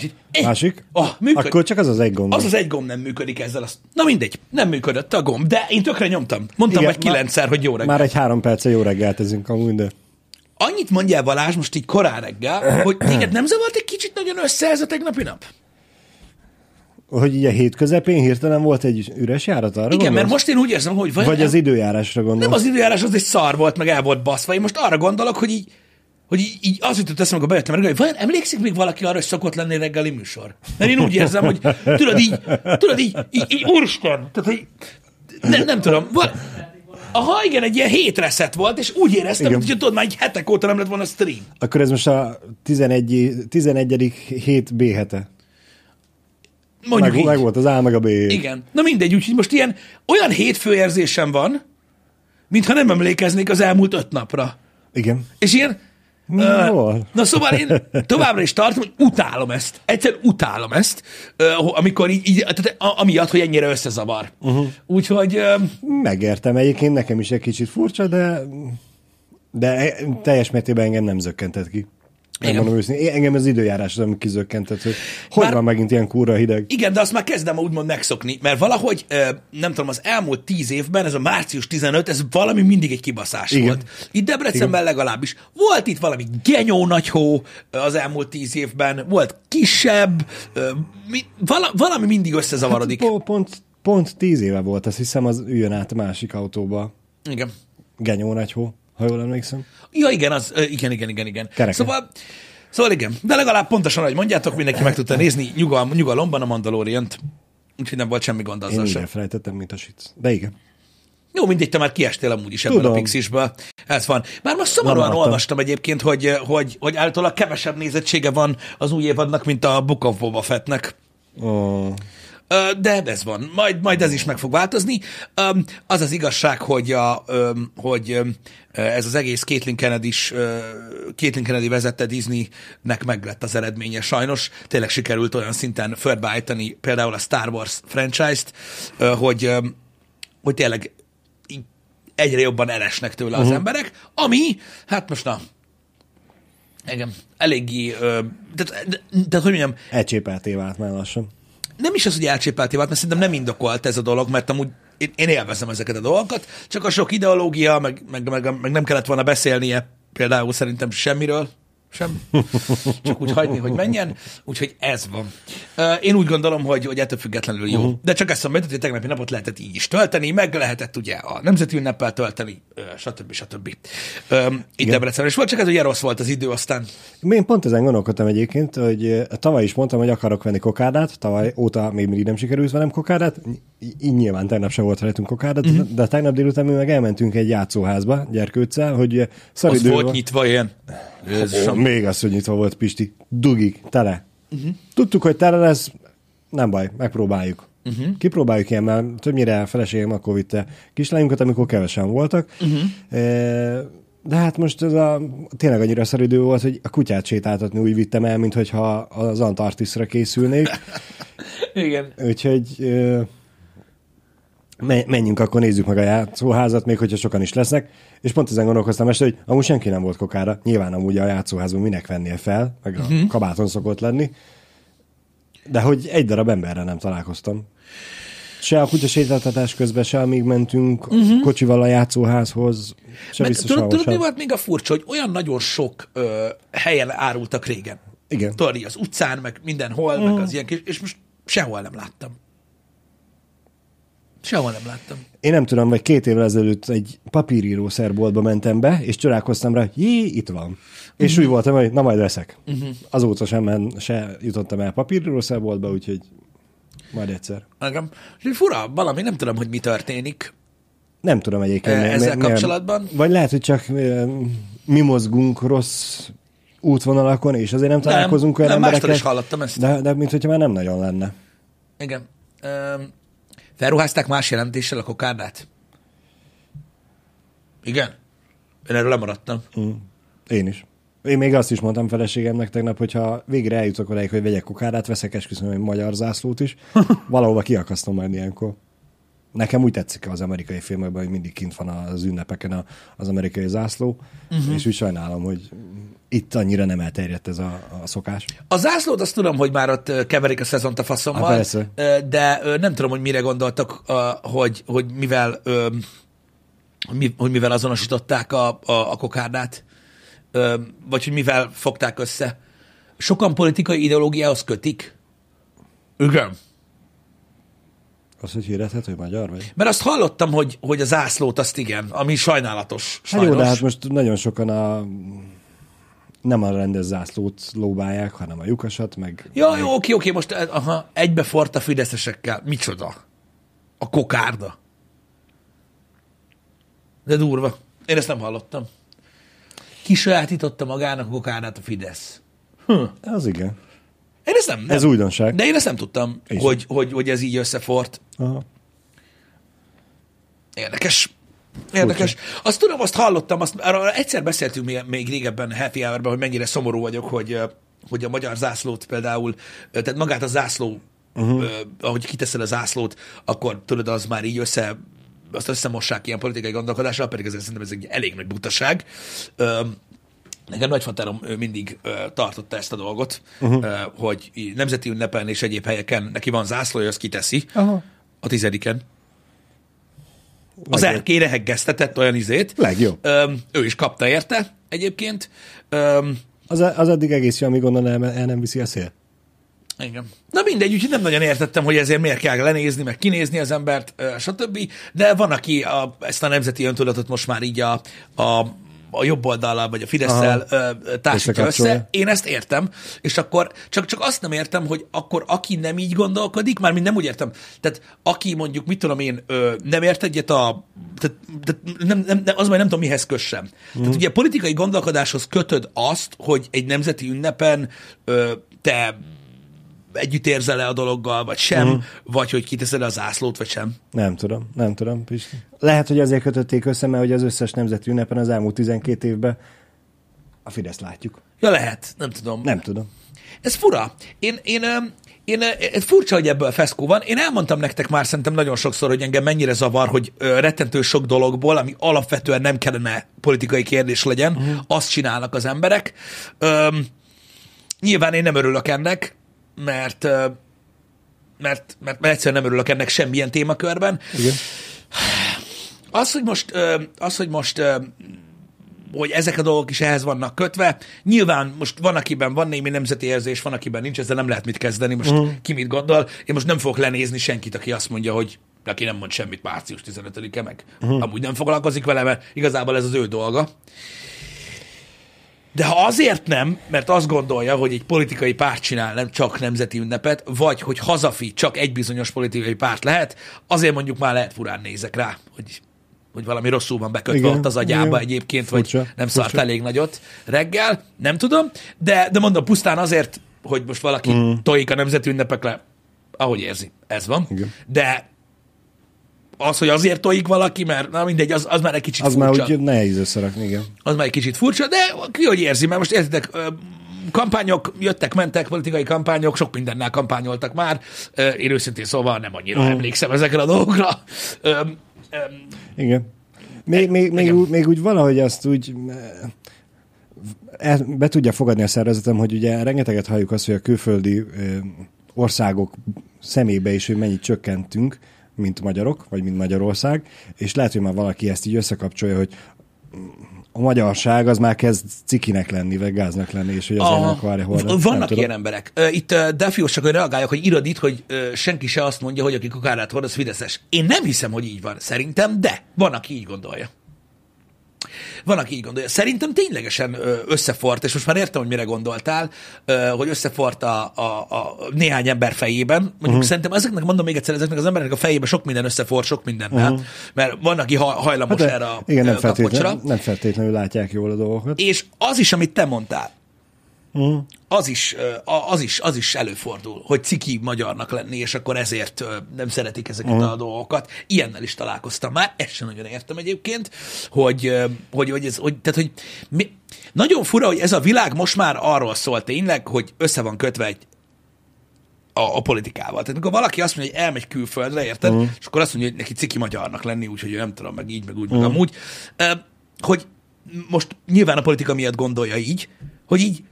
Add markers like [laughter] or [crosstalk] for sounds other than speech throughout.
És így, eh, Másik? Ah, működ. Akkor csak az az egy gomb. Az az egy gomb nem működik ezzel. Azt... Na mindegy, nem működött a gomb, de én tökre nyomtam. Mondtam Igen, vagy kilencszer, hogy jó reggel. Már egy három perce jó reggeltezünk amúgy, de... Annyit mondjál Balázs most így korán reggel, hogy téged nem zavart egy kicsit nagyon össze ez a tegnapi nap? Hogy így a hét közepén hirtelen volt egy üres járat arra Igen, mert gondolsz? most én úgy érzem, hogy vagy, Vagy az időjárásra gondolsz? nem az időjárás az egy szar volt, meg el volt baszva. Én most arra gondolok, hogy így, hogy így, így az jutott eszembe, amikor bejöttem reggel, hogy vajon emlékszik még valaki arra, hogy szokott lenni reggeli műsor? Mert én úgy érzem, hogy tudod így, tudod így, így, így úristen, tehát hogy nem, nem tudom, val- Aha, igen, egy ilyen hétreszet volt, és úgy éreztem, Igen. hogy tudod, már egy hetek óta nem lett volna stream. Akkor ez most a 11. 11. hét B hete. Mondjuk Meg, így. meg volt az A, meg a B. Igen. Na mindegy, úgyhogy most ilyen olyan hétfő érzésem van, mintha nem emlékeznék az elmúlt öt napra. Igen. És ilyen... Ö, volt? na szóval én továbbra is tartom, hogy utálom ezt. Egyszerűen utálom ezt, amikor így, így tehát amiatt, hogy ennyire összezavar. Uh-huh. Úgyhogy Megértem egyébként, nekem is egy kicsit furcsa, de de teljes mértékben engem nem zökkentett ki. Igen. Megmondom őszintén. Én- Engem az időjárás ami kizökkentett, hogy hogy Bár- van megint ilyen kúra hideg. igen, de azt már kezdem úgymond megszokni, mert valahogy, nem tudom, az elmúlt tíz évben, ez a március 15, ez valami mindig egy kibaszás Igen. volt. Itt Debrecenben legalábbis. Volt itt valami genyó nagy hó az elmúlt tíz évben, volt kisebb, valami mindig összezavarodik. Po- Pont, pont tíz éve volt, azt hiszem, az üljön át a másik autóba. Igen. Genyó nagy hó, ha jól emlékszem. Ja, igen, az, igen, igen, igen, igen. Kereke. Szóval, szóval igen, de legalább pontosan, ahogy mondjátok, mindenki meg tudta nézni nyugal, nyugalomban a Mandalorient. Úgyhogy nem volt semmi gond Én azzal úgy sem. elfelejtettem, mint a sic. De igen. Jó, mindegy, te már kiestél amúgy is ebből Tudom. a pixisből. Ez van. Már most szomorúan olvastam egyébként, hogy, hogy, hogy általában kevesebb nézettsége van az új évadnak, mint a Book of Boba Fettnek. Ö, De ez van. Majd, majd ez is meg fog változni. Az az igazság, hogy, a, hogy ez az egész Caitlin kennedy is, Caitlin Kennedy vezette Disneynek meg lett az eredménye sajnos. Tényleg sikerült olyan szinten földbeállítani például a Star Wars franchise-t, hogy, hogy tényleg egyre jobban elesnek tőle az emberek, ami, hát most na, igen, eléggé, tehát, de, de, hogy mondjam, elcsépelté vált már lassan. Nem is az, hogy elcsépelté vált, mert szerintem nem indokolt ez a dolog, mert amúgy én, én élvezem ezeket a dolgokat, csak a sok ideológia, meg, meg, meg, meg nem kellett volna beszélnie például szerintem semmiről, sem. Csak úgy hagyni, hogy menjen. Úgyhogy ez van. Én úgy gondolom, hogy, hogy ettől függetlenül jó. Uh-huh. De csak ezt mondom, hogy tegnapi napot lehetett így is tölteni, meg lehetett ugye a nemzeti ünneppel tölteni, stb. stb. Itt Debrecenben. És volt csak ez, hogy rossz volt az idő, aztán Én pont ezen gondolkodtam egyébként, hogy tavaly is mondtam, hogy akarok venni kokádát, tavaly óta még mindig nem sikerült velem kokádát, így nyilván tegnap sem volt rajtunk kokádát, Mhm. uh-huh. de tegnap délután mi meg elmentünk egy játszóházba gyerkőccel, hogy eh, az szaridő volt nyitva ilyen. Ó, Jézusom. még az, hogy nyitva volt Pisti. Dugig, tele. Uh-huh. Tudtuk, hogy tele lesz, nem baj, megpróbáljuk. Uh-huh. Kipróbáljuk ilyen, mert többnyire a feleségem akkor vitte kislányunkat, amikor kevesen voltak. Uh-huh. E, de hát most ez a, tényleg annyira szaridő volt, hogy a kutyát sétáltatni úgy vittem el, mint hogyha az Antarktiszra készülnék. [laughs] Igen. Úgyhogy e, menjünk, akkor nézzük meg a játszóházat, még hogyha sokan is lesznek. És pont ezen gondolkoztam este, hogy amúgy senki nem volt kokára. Nyilván amúgy a játszóházon minek vennie fel, meg a uh-huh. kabáton szokott lenni. De hogy egy darab emberrel nem találkoztam. Se a kutyasétáltatás közben, se amíg mentünk uh-huh. kocsival a játszóházhoz, se vissza tudod, tudod, mi volt még a furcsa, hogy olyan nagyon sok ö, helyen árultak régen. Igen. Tudod, az utcán, meg mindenhol, mm. meg az ilyen kis, és most sehol nem láttam. Sehol nem láttam. Én nem tudom, vagy két évvel ezelőtt egy papírírószerboltba mentem be, és csodálkoztam rá, jé, itt van. És úgy voltam, hogy na majd veszek. Uh-huh. Azóta sem men, se jutottam el papírírószerboltba, úgyhogy majd egyszer. És fura, valami, nem tudom, hogy mi történik. Nem tudom egyébként. E, ezzel mi- kapcsolatban? Vagy lehet, hogy csak ö, mi mozgunk rossz útvonalakon, és azért nem találkozunk olyan nem, emberekkel. is hallottam ezt. De, de mint hogyha már nem nagyon lenne. Igen. Um, felruházták más jelentéssel a kokárdát? Igen. Én erről lemaradtam. Én is. Én még azt is mondtam feleségemnek tegnap, hogyha végre eljutok odáig, hogy vegyek kokárát, veszek esküszöm egy magyar zászlót is, [laughs] valahova kiakasztom majd ilyenkor. Nekem úgy tetszik az amerikai filmekben, hogy mindig kint van az ünnepeken a, az amerikai zászló, uh-huh. és úgy sajnálom, hogy itt annyira nem elterjedt ez a, a szokás. A zászlót azt tudom, hogy már ott keverik a szezont a faszommal, Há, persze. ö, de nem tudom, hogy mire gondoltak, hogy, hogy mivel hogy mivel azonosították a, a, a kokárdát, vagy hogy mivel fogták össze. Sokan politikai ideológiához kötik. Igen. Az, hogy hirdethető magyar vagy? Mert azt hallottam, hogy, hogy a zászlót azt igen, ami sajnálatos. Hát Sajnos. jó, de hát most nagyon sokan a nem a rendes zászlót lóbálják, hanem a lyukasat, meg... Ja, meg jó, oké, oké, most eh, aha, egybefort a fideszesekkel. Micsoda? A kokárda. De durva. Én ezt nem hallottam. Kisajátította magának a kokárdát a Fidesz. Az igen. Én ezt nem, nem. Ez újdonság. De én ezt nem tudtam, hogy, hogy, hogy ez így összefort. Aha. Érdekes. Érdekes. Azt tudom, azt hallottam, azt, arról egyszer beszéltünk még, még régebben Happy hour hogy mennyire szomorú vagyok, hogy, hogy a magyar zászlót például, tehát magát a zászló, uh-huh. ahogy kiteszed a zászlót, akkor tudod, az már így össze, azt összemossák ilyen politikai gondolkodással, pedig ezért szerintem ez egy elég nagy butaság. Nekem nagyfatárom ő mindig ö, tartotta ezt a dolgot, uh-huh. ö, hogy nemzeti ünnepen és egyéb helyeken neki van zászlója, azt kiteszi Aha. a tizediken. Az Legjobb. erkére heggeztetett olyan izét. Legjobb. Öm, ő is kapta érte egyébként. Öm, Az, az addig egész jó, amíg onnan el, el nem viszi a szél. igen. Na mindegy, úgyhogy nem nagyon értettem, hogy ezért miért kell lenézni, meg kinézni az embert, ö, stb. De van, aki a, ezt a nemzeti öntudatot most már így a, a a jobb oldallal, vagy a Fidesz-szel társítja össze. Én ezt értem, és akkor csak, csak azt nem értem, hogy akkor aki nem így gondolkodik, már nem úgy értem, tehát aki mondjuk, mit tudom én, ö, nem ért egyet a, tehát, tehát nem, nem, nem, az majd nem tudom mihez kössem. Mm. Tehát ugye politikai gondolkodáshoz kötöd azt, hogy egy nemzeti ünnepen ö, te együtt érzel-e a dologgal, vagy sem, mm. vagy hogy kiteszed az zászlót, vagy sem. Nem tudom, nem tudom, Pisti. Lehet, hogy azért kötötték össze, mert hogy az összes nemzeti ünnepen az elmúlt 12 évben a Fidesz látjuk. Ja, lehet, nem tudom. Nem tudom. Ez fura. Én, én, én, ez furcsa, hogy ebből feszkó van. Én elmondtam nektek már szerintem nagyon sokszor, hogy engem mennyire zavar, hogy rettentő sok dologból, ami alapvetően nem kellene politikai kérdés legyen, uh-huh. azt csinálnak az emberek. Öm, nyilván én nem örülök ennek, mert, mert, mert, mert egyszerűen nem örülök ennek semmilyen témakörben. Igen. Az, hogy most, az, hogy most hogy ezek a dolgok is ehhez vannak kötve. Nyilván most van, akiben van némi nemzeti érzés, van, akiben nincs, ezzel nem lehet mit kezdeni. Most uh-huh. ki mit gondol. Én most nem fogok lenézni senkit, aki azt mondja, hogy aki nem mond semmit március 15-e meg. Uh-huh. Amúgy nem foglalkozik vele, mert igazából ez az ő dolga. De ha azért nem, mert azt gondolja, hogy egy politikai párt csinál nem csak nemzeti ünnepet, vagy hogy hazafi csak egy bizonyos politikai párt lehet, azért mondjuk már lehet furán nézek rá, hogy, hogy valami rosszul van bekötve Igen, ott az agyába igen. egyébként, Furcsa, vagy nem furcsa. szart elég nagyot reggel, nem tudom, de, de mondom pusztán azért, hogy most valaki mm. tojik a nemzeti ünnepekre, ahogy érzi. Ez van. Igen. De az, hogy azért tojik valaki, mert na mindegy, az, az már egy kicsit Az már furcsa úgy nehéz összerakni, igen. az már egy kicsit furcsa, de ki hogy érzi, mert most értitek, kampányok jöttek, mentek, politikai kampányok, sok mindennel kampányoltak már. Én őszintén szóval nem annyira Mhm. emlékszem ezekre a dolgokra. Ö, ö, Igen. Még, még, még, úgy, még úgy valahogy azt úgy eh, el- be tudja fogadni a szervezetem, hogy ugye rengeteget halljuk azt, hogy a külföldi országok szemébe is, hogy mennyit csökkentünk, mint magyarok, vagy mint Magyarország, és lehet, hogy már valaki ezt így összekapcsolja, hogy a magyarság az már kezd cikinek lenni, vagy gáznak lenni, és hogy az akarja hol. V- Vannak ilyen emberek. Itt uh, Defiós csak hogy reagáljak, hogy írod itt, hogy senki se azt mondja, hogy aki kokárát hord, az fideszes. Én nem hiszem, hogy így van. Szerintem, de van, aki így gondolja. Van, aki így gondolja. Szerintem ténylegesen összefort, és most már értem, hogy mire gondoltál, hogy összefort a, a, a néhány ember fejében. Mondjuk uh-huh. szerintem ezeknek, mondom még egyszer, ezeknek az embereknek a fejében sok minden összefort, sok mindennel, uh-huh. mert van, aki ha, hajlamos Hát, erre a igen, nem ö, kapocsra. feltétlenül, nem feltétlenül látják jól a dolgokat. És az is, amit te mondtál, Uh-huh. az is, az is, az is előfordul, hogy ciki magyarnak lenni, és akkor ezért nem szeretik ezeket uh-huh. a dolgokat. Ilyennel is találkoztam már, ezt sem nagyon értem egyébként, hogy, hogy, hogy ez, hogy, tehát, hogy mi, nagyon fura, hogy ez a világ most már arról szól tényleg, hogy össze van kötve egy a, a politikával. Tehát amikor valaki azt mondja, hogy elmegy külföldre, érted? Uh-huh. És akkor azt mondja, hogy neki ciki magyarnak lenni, úgyhogy ő nem tudom, meg így, meg úgy, uh-huh. meg amúgy. Hogy most nyilván a politika miatt gondolja így, hogy így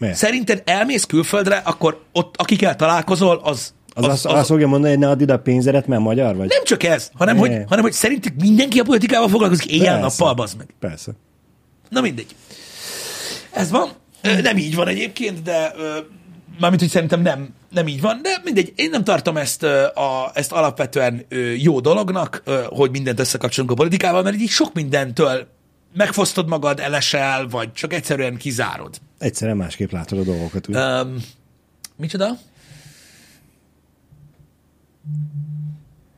Miért? szerinted elmész külföldre, akkor ott akikkel találkozol, az Az, az, az, azt fogja mondani, hogy ne add ide a pénzedet, mert magyar vagy? nem csak ez, hanem hogy, Ne. hanem hogy szerinted mindenki a politikával foglalkozik éjjel-nappal, bazd meg. Persze. Na mindegy. Ez van. Nem így van egyébként, de mármint, hogy szerintem nem, nem így van, de mindegy. Én nem tartom ezt, a, ezt alapvetően jó dolognak, hogy mindent összekapcsolunk a politikával, mert így sok mindentől megfosztod magad, elesel, vagy csak egyszerűen kizárod. Egyszerűen másképp látod a dolgokat. Úgy. Um, micsoda?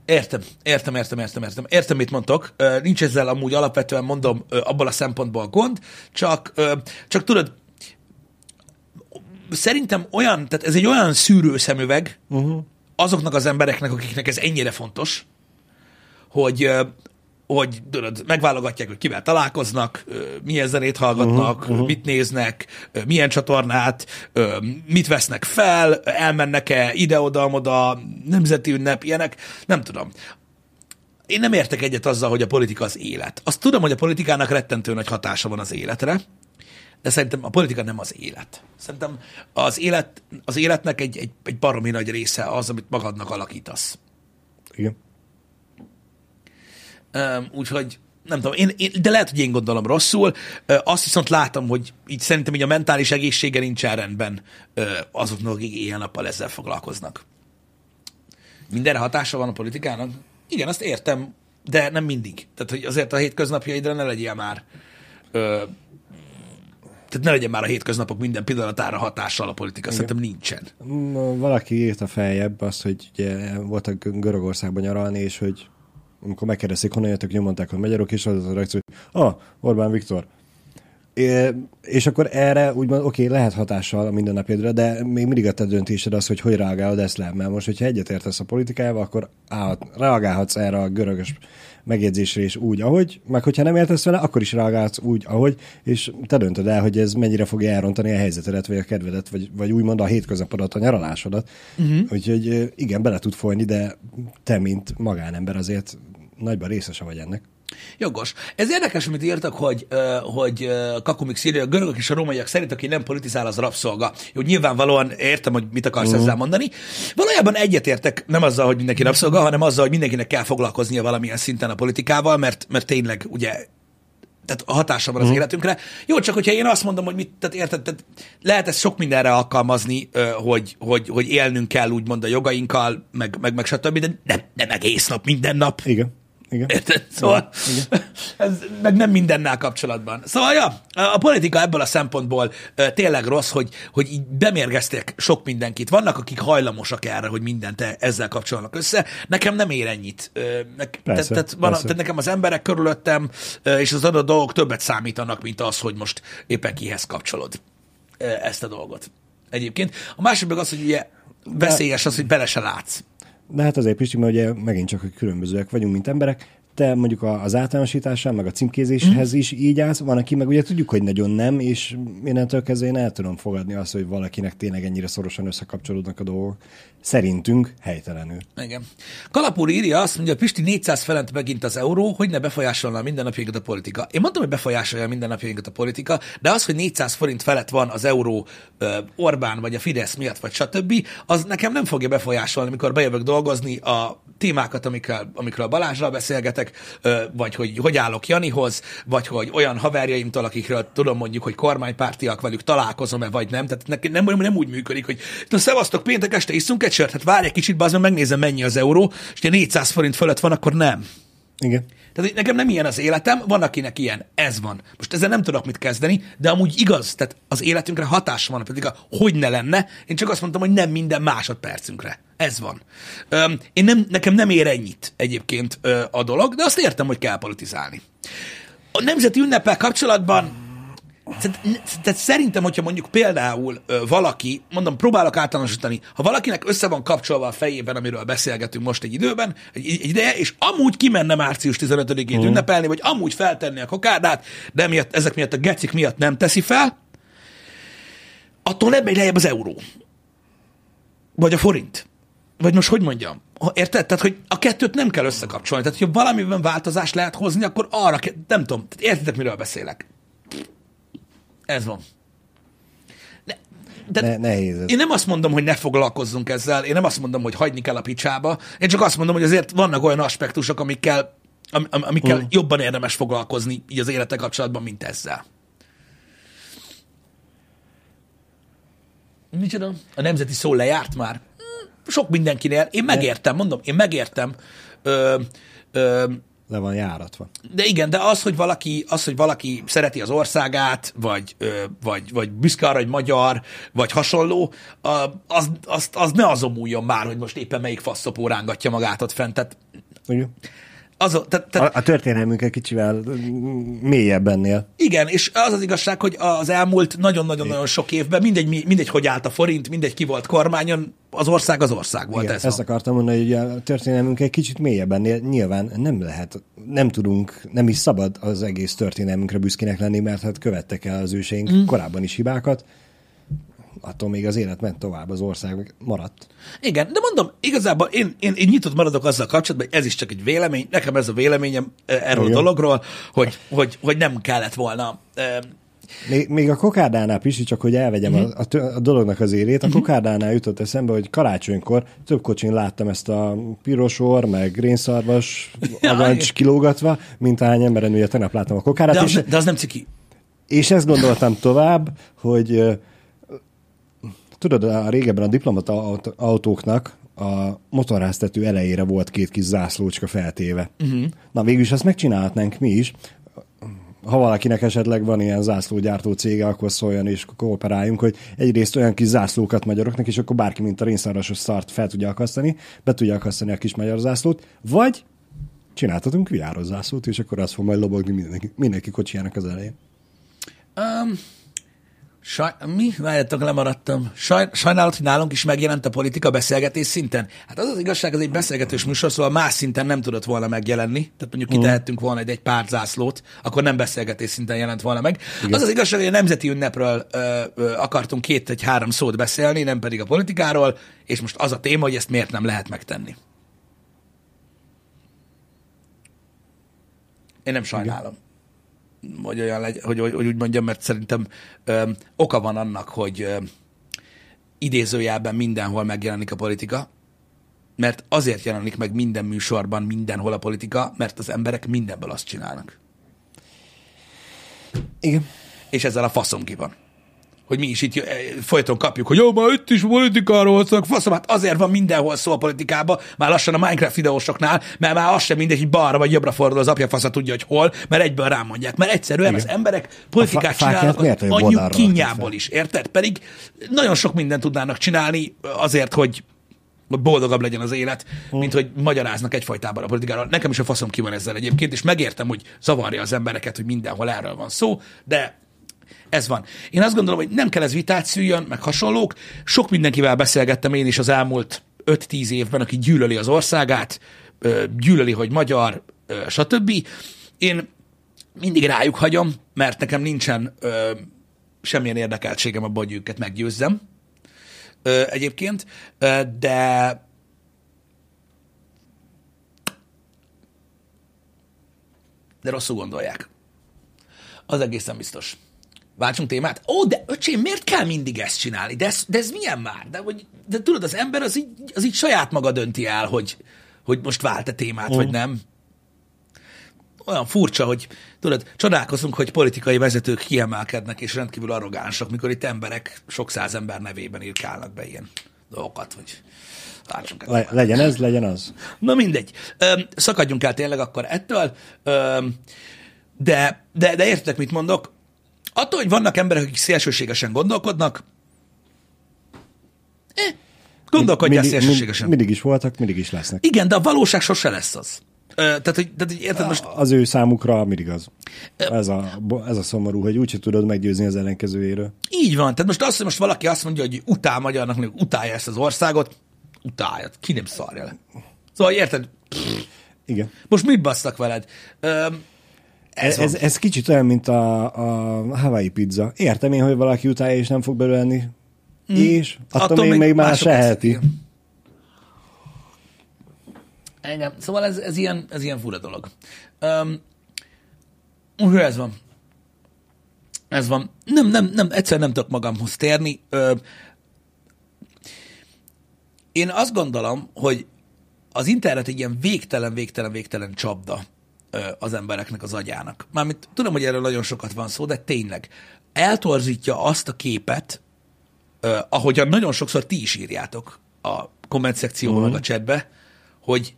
Értem, értem, értem, értem, értem. Értem, mit mondtok. Nincs ezzel amúgy alapvetően mondom abból a szempontból gond, csak, csak tudod, szerintem olyan, tehát ez egy olyan szűrőszemüveg uh-huh. azoknak az embereknek, akiknek ez ennyire fontos, hogy, hogy tudod, megválogatják, hogy kivel találkoznak, milyen zenét hallgatnak, uh-huh, uh-huh. mit néznek, milyen csatornát, mit vesznek fel, elmennek-e ide-oda-oda, nemzeti ünnep, ilyenek, nem tudom. Én nem értek egyet azzal, hogy a politika az élet. Azt tudom, hogy a politikának rettentő nagy hatása van az életre, de szerintem a politika nem az élet. Szerintem az, élet, az életnek egy, egy, egy baromi nagy része az, amit magadnak alakítasz. Igen. Úgyhogy nem tudom, én, én, de lehet, hogy én gondolom rosszul. Azt viszont látom, hogy így szerintem így a mentális egészsége nincsen rendben azoknak, akik éjjel-nappal ezzel foglalkoznak. Mindenre hatása van a politikának? Igen, azt értem, de nem mindig. Tehát, hogy azért a hétköznapjaidra ne legyél már ö, tehát ne legyen már a hétköznapok minden pillanatára hatással a politika. Szerintem nincsen. Ma Valaki írta feljebb azt, hogy ugye voltak Görögországban nyaralni, és hogy amikor megkérdezték, honnan jöttek, nyomondták, hogy magyarok, és az a reakció, hogy ah, Orbán Viktor. É, és akkor erre úgymond, oké, okay, lehet hatással a mindennapjaidra, de még mindig a te döntésed az, hogy hogy reagálod ezt le. Mert most, hogyha egyetértesz a politikájával, akkor állhat, reagálhatsz erre a görögös megjegyzésre is úgy, ahogy, meg hogyha nem értesz vele, akkor is reagálsz úgy, ahogy, és te döntöd el, hogy ez mennyire fogja elrontani a helyzetedet, vagy a kedvedet, vagy, vagy úgymond a hétköznapodat, a nyaralásodat. Uh-huh. Úgyhogy igen, bele tud folyni, de te, mint magánember azért nagyban részese vagy ennek. Jogos. Ez érdekes, amit írtak, hogy, hogy ö, Kakumik írja, a görögök és a rómaiak szerint, aki nem politizál, az rabszolga. Jó, nyilvánvalóan értem, hogy mit akarsz uh. ezzel mondani. Valójában egyetértek nem azzal, hogy mindenki rabszolga, hanem azzal, hogy mindenkinek kell foglalkoznia valamilyen szinten a politikával, mert, mert tényleg ugye tehát a hatása van az életünkre. Jó, csak hogyha én azt mondom, hogy mit, tehát érted, tehát lehet ezt sok mindenre alkalmazni, hogy, hogy, hogy élnünk kell úgymond a jogainkkal, meg, meg, meg stb., de nem, nem egész nap, minden nap. Igen. Igen. Érted? Szóval ez meg nem mindennel kapcsolatban. Szóval, ja, a politika ebből a szempontból tényleg rossz, hogy, hogy így bemérgeztek sok mindenkit. Vannak, akik hajlamosak erre, hogy mindent e- ezzel kapcsolnak össze. Nekem nem ér ennyit. Nek, tehát, Persze, tehát, van, persze. tehát nekem az emberek körülöttem és az adott dolgok többet számítanak, mint az, hogy most éppen kihez kapcsolod ezt a dolgot. Egyébként. A másik meg az, hogy ugye veszélyes az, hogy bele se látsz. De hát azért Pisti, mert ugye megint csak, hogy különbözőek vagyunk, mint emberek, te mondjuk a- az általánosításán, meg a címkézéshez is így állsz, van, aki meg ugye tudjuk, hogy nagyon nem, és innentől kezdve én el tudom fogadni azt, hogy valakinek tényleg ennyire szorosan összekapcsolódnak a dolgok. Szerintünk helytelenül. Igen. Kalapúr írja azt mondja, Pisti 400 felent megint az euró, hogy ne befolyásolna a mindennapjainkat a politika. Én mondtam, hogy befolyásolja a mindennapjainkat a politika, de az, hogy 400 forint felett van az euró Orbán vagy a Fidesz miatt, vagy stb., az nekem nem fogja befolyásolni, amikor bejövök dolgozni a témákat, amikről, amikről Balázsral beszélgetek, vagy hogy hogy állok Janihoz, vagy hogy olyan haverjaimtól, akikről tudom mondjuk, hogy kormánypártiak velük találkozom-e, vagy nem. Tehát nekem nem, nem úgy működik, hogy szevasztok, péntek este iszunk egy sört, hát várj egy kicsit, bazd meg, megnézem mennyi az euró, és ha 400 forint fölött van, akkor nem. Igen. Tehát nekem nem ilyen az életem, van akinek ilyen, ez van. Most ezzel nem tudok mit kezdeni, de amúgy igaz, tehát az életünkre hatása van, pedig hogy ne lenne, én csak azt mondtam, hogy nem minden másodpercünkre. Ez van. Öm, én nem, nekem nem ér ennyit egyébként ö, a dolog, de azt értem, hogy kell politizálni. A nemzeti ünnepel kapcsolatban tehát, szerintem, hogyha mondjuk például ö, valaki, mondom, próbálok általánosítani, ha valakinek össze van kapcsolva a fejében, amiről beszélgetünk most egy időben, egy, egy ideje, és amúgy kimenne március 15-ét uh. ünnepelni, vagy amúgy feltenni a kokádát, de miatt, ezek miatt a gecik miatt nem teszi fel, attól nem megy lejjebb az euró. vagy a forint. Vagy most hogy mondjam? Érted? Tehát, hogy a kettőt nem kell összekapcsolni. Tehát, hogyha valamiben változást lehet hozni, akkor arra kell, nem tudom, értitek, miről beszélek? Ez van. Ne, de Ne, nehéz ez. én nem azt mondom, hogy ne foglalkozzunk ezzel, én nem azt mondom, hogy hagyni kell a picsába, én csak azt mondom, hogy azért vannak olyan aspektusok, amikkel, am, am, amikkel Mm. jobban érdemes foglalkozni így az élete kapcsolatban, mint ezzel. Micsoda? A nemzeti szó lejárt már? Hmm, Sok mindenkinél. Én megértem, mondom, én megértem. Ö, ö, Le van járatva. de igen, de az, hogy valaki, az, hogy valaki szereti az országát, vagy, ö, vagy, vagy büszke arra, hogy magyar, vagy hasonló, az, az, az ne azon múljon már, hogy most éppen melyik faszopó rángatja magát ott fent. Tehát, Ugye? Az, tehát, A, tehát, a történelmünk egy kicsivel mélyebb ennél. igen, és az az igazság, hogy az elmúlt nagyon-nagyon-nagyon sok évben mindegy, mi- mindegy, hogy állt a forint, mindegy, ki volt kormányon, az ország az ország volt. Igen, ez ezt van. akartam mondani, hogy a történelmünk egy kicsit mélyebb ennél. Nyilván nem lehet, nem tudunk, nem is szabad az egész történelmünkre büszkének lenni, mert hát követtek el az őseink mm. korábban is hibákat. Attól még az élet ment tovább, az ország maradt. Igen, de mondom, igazából én, én, én nyitott maradok azzal kapcsolatban, hogy ez is csak egy vélemény, nekem ez a véleményem eh, erről Igen. a dologról, hogy, hogy, hogy nem kellett volna eh, Még, még a kokárdánál, Pisi, csak hogy elvegyem Mhm. uh-huh. a, a, dolognak az érét, a kokárdánál jutott eszembe, hogy karácsonykor több kocsin láttam ezt a pirosor, meg rénszarvas agancs kilógatva, mint ahány emberen ugye tegnap láttam a kokárát, de, és, az, de az nem ciki. és ezt gondoltam tovább, hogy tudod, a régebben a diplomata aut- autóknak a motorháztető elejére volt két kis zászlócska feltéve. Uh-huh. Na végül is azt megcsinálhatnánk mi is. Ha valakinek esetleg van ilyen zászlógyártó cége, akkor szóljon és kooperáljunk, hogy egyrészt olyan kis zászlókat magyaroknak, és akkor bárki, mint a rénszárasos szart fel tudja akasztani, be tudja akasztani a kis magyar zászlót, vagy csináltatunk viáros zászlót, és akkor az fog majd lobogni mindenki, mindenki kocsijának az elején. Um, saj, mi? Várjátok, lemaradtam. Saj, sajnálat, hogy nálunk is megjelent a politika beszélgetés szinten. Hát az az igazság, ez egy beszélgetős műsor, szóval más szinten nem tudott volna megjelenni. Tehát mondjuk kitehettünk volna egy, egy pár zászlót, akkor nem beszélgetés szinten jelent volna meg. Igen. Az az igazság, hogy a nemzeti ünnepről ö, ö, akartunk két vagy három szót beszélni, nem pedig a politikáról, és most az a téma, hogy ezt miért nem lehet megtenni. Én nem sajnálom. Hogy, olyan legy, hogy, hogy, hogy úgy mondjam, mert szerintem ö, oka van annak, hogy ö, idézőjelben mindenhol megjelenik a politika, mert azért jelenik meg minden műsorban, mindenhol a politika, mert az emberek mindenből azt csinálnak. Igen. És ezzel a faszom ki van. Hogy mi is itt eh, folyton kapjuk, hogy jó, már itt is politikáról szólnak, faszom, hát azért van mindenhol szó a politikába, már lassan a Minecraft videósoknál, mert már az sem mindegy, hogy balra vagy jobbra fordul az apja fasza tudja, hogy hol, mert egyből rámondják. Mert egyszerűen Igen. az emberek politikát fákját csinálnak anyjuk kinyából is, érted? Pedig nagyon sok mindent tudnának csinálni azért, hogy hogy boldogabb legyen az élet, mint hogy magyaráznak egyfajtában a politikáról. Nekem is a faszom ki van ezzel egyébként, és megértem, hogy zavarja az embereket, hogy mindenhol erről van szó, de ez van. Én azt gondolom, hogy nem kell ez vitát szüljön, meg hasonlók. Sok mindenkivel beszélgettem én is az elmúlt 5-10 évben, aki gyűlöli az országát, gyűlöli, hogy magyar, stb. Én mindig rájuk hagyom, mert nekem nincsen ö, semmilyen érdekeltségem abban, hogy őket meggyőzzem ö, egyébként, ö, de de rosszul gondolják. Az egészen biztos. Váltsunk témát? Ó, de öcsém, miért kell mindig ezt csinálni? De ez, de ez milyen már? De, hogy, de tudod, az ember az így, az így saját maga dönti el, hogy, hogy most vált-e témát, uh. vagy nem. Olyan furcsa, hogy tudod, csodálkozunk, hogy politikai vezetők kiemelkednek és rendkívül arrogánsok, mikor itt emberek sok száz ember nevében írkálnak be ilyen dolgokat, hogy váltsunk Le, legyen ez, legyen az. Na mindegy. Öm, szakadjunk el tényleg akkor ettől. Öm, de, de, de értek, mit mondok? Attól, hogy vannak emberek, akik szélsőségesen gondolkodnak, eh, gondolkodjál mindig, szélsőségesen. mindig is voltak, mindig is lesznek. Igen, de a valóság sose lesz az. Ö, tehát, hogy, tehát, hogy érted most, Az ő számukra mindig az. Ez a, ez a szomorú, hogy úgyse tudod meggyőzni az ellenkezőjéről. így van. Tehát most az, hogy most valaki azt mondja, hogy utál magyarnak, mondjuk utálja ezt az országot, utálja. Ki nem szarja le. Szóval érted? Igen. Most mit basztak veled? Öm, ez, Ez, ez, kicsit olyan, mint a, a Hawaii pizza. Értem én, hogy valaki utálja és nem fog belőle enni. és attól, Attól még, még más eheti. Engem. Szóval ez, ez, ilyen, ez ilyen fura dolog. Um, úgyhogy ez van. Ez van. Nem, nem, nem, egyszer nem tudok magamhoz térni. Ö, én azt gondolom, hogy az internet egy ilyen végtelen, végtelen, végtelen csapda az embereknek az agyának. Mármint tudom, hogy erről nagyon sokat van szó, de tényleg eltorzítja azt a képet, ö, ahogyan nagyon sokszor ti is írjátok a komment szekcióban, meg a chatbe, hogy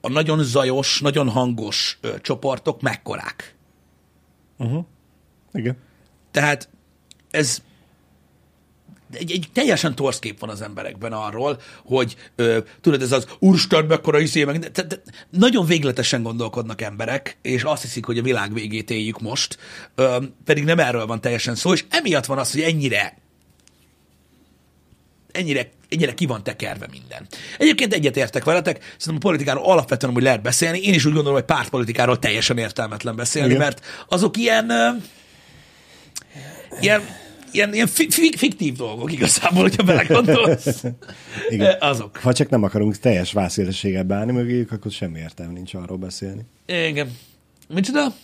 a nagyon zajos, nagyon hangos ö, csoportok mekkorák. Igen. Tehát ez egy, egy teljesen torsz kép van az emberekben arról, hogy ö, tudod, ez az úristen, mekkora izé, meg, de, de, nagyon végletesen gondolkodnak emberek, és azt hiszik, hogy a világ végét éljük most, ö, pedig nem erről van teljesen szó, és emiatt van az, hogy ennyire ennyire, ennyire ki van tekerve minden. Egyébként egyetértek veletek, szerintem a politikáról alapvetően hogy lehet beszélni, én is úgy gondolom, hogy pártpolitikáról teljesen értelmetlen beszélni, Igen. mert azok ilyen, ilyen, ilyen, ilyen fi, fi, fiktív dolgok igazából, hogyha belegondolsz. [laughs] Igen. Ö, Azok. Ha csak nem akarunk teljes vászélességgel beállni mögéjük, akkor semmi értelme nincs arról beszélni. Igen. Micsoda?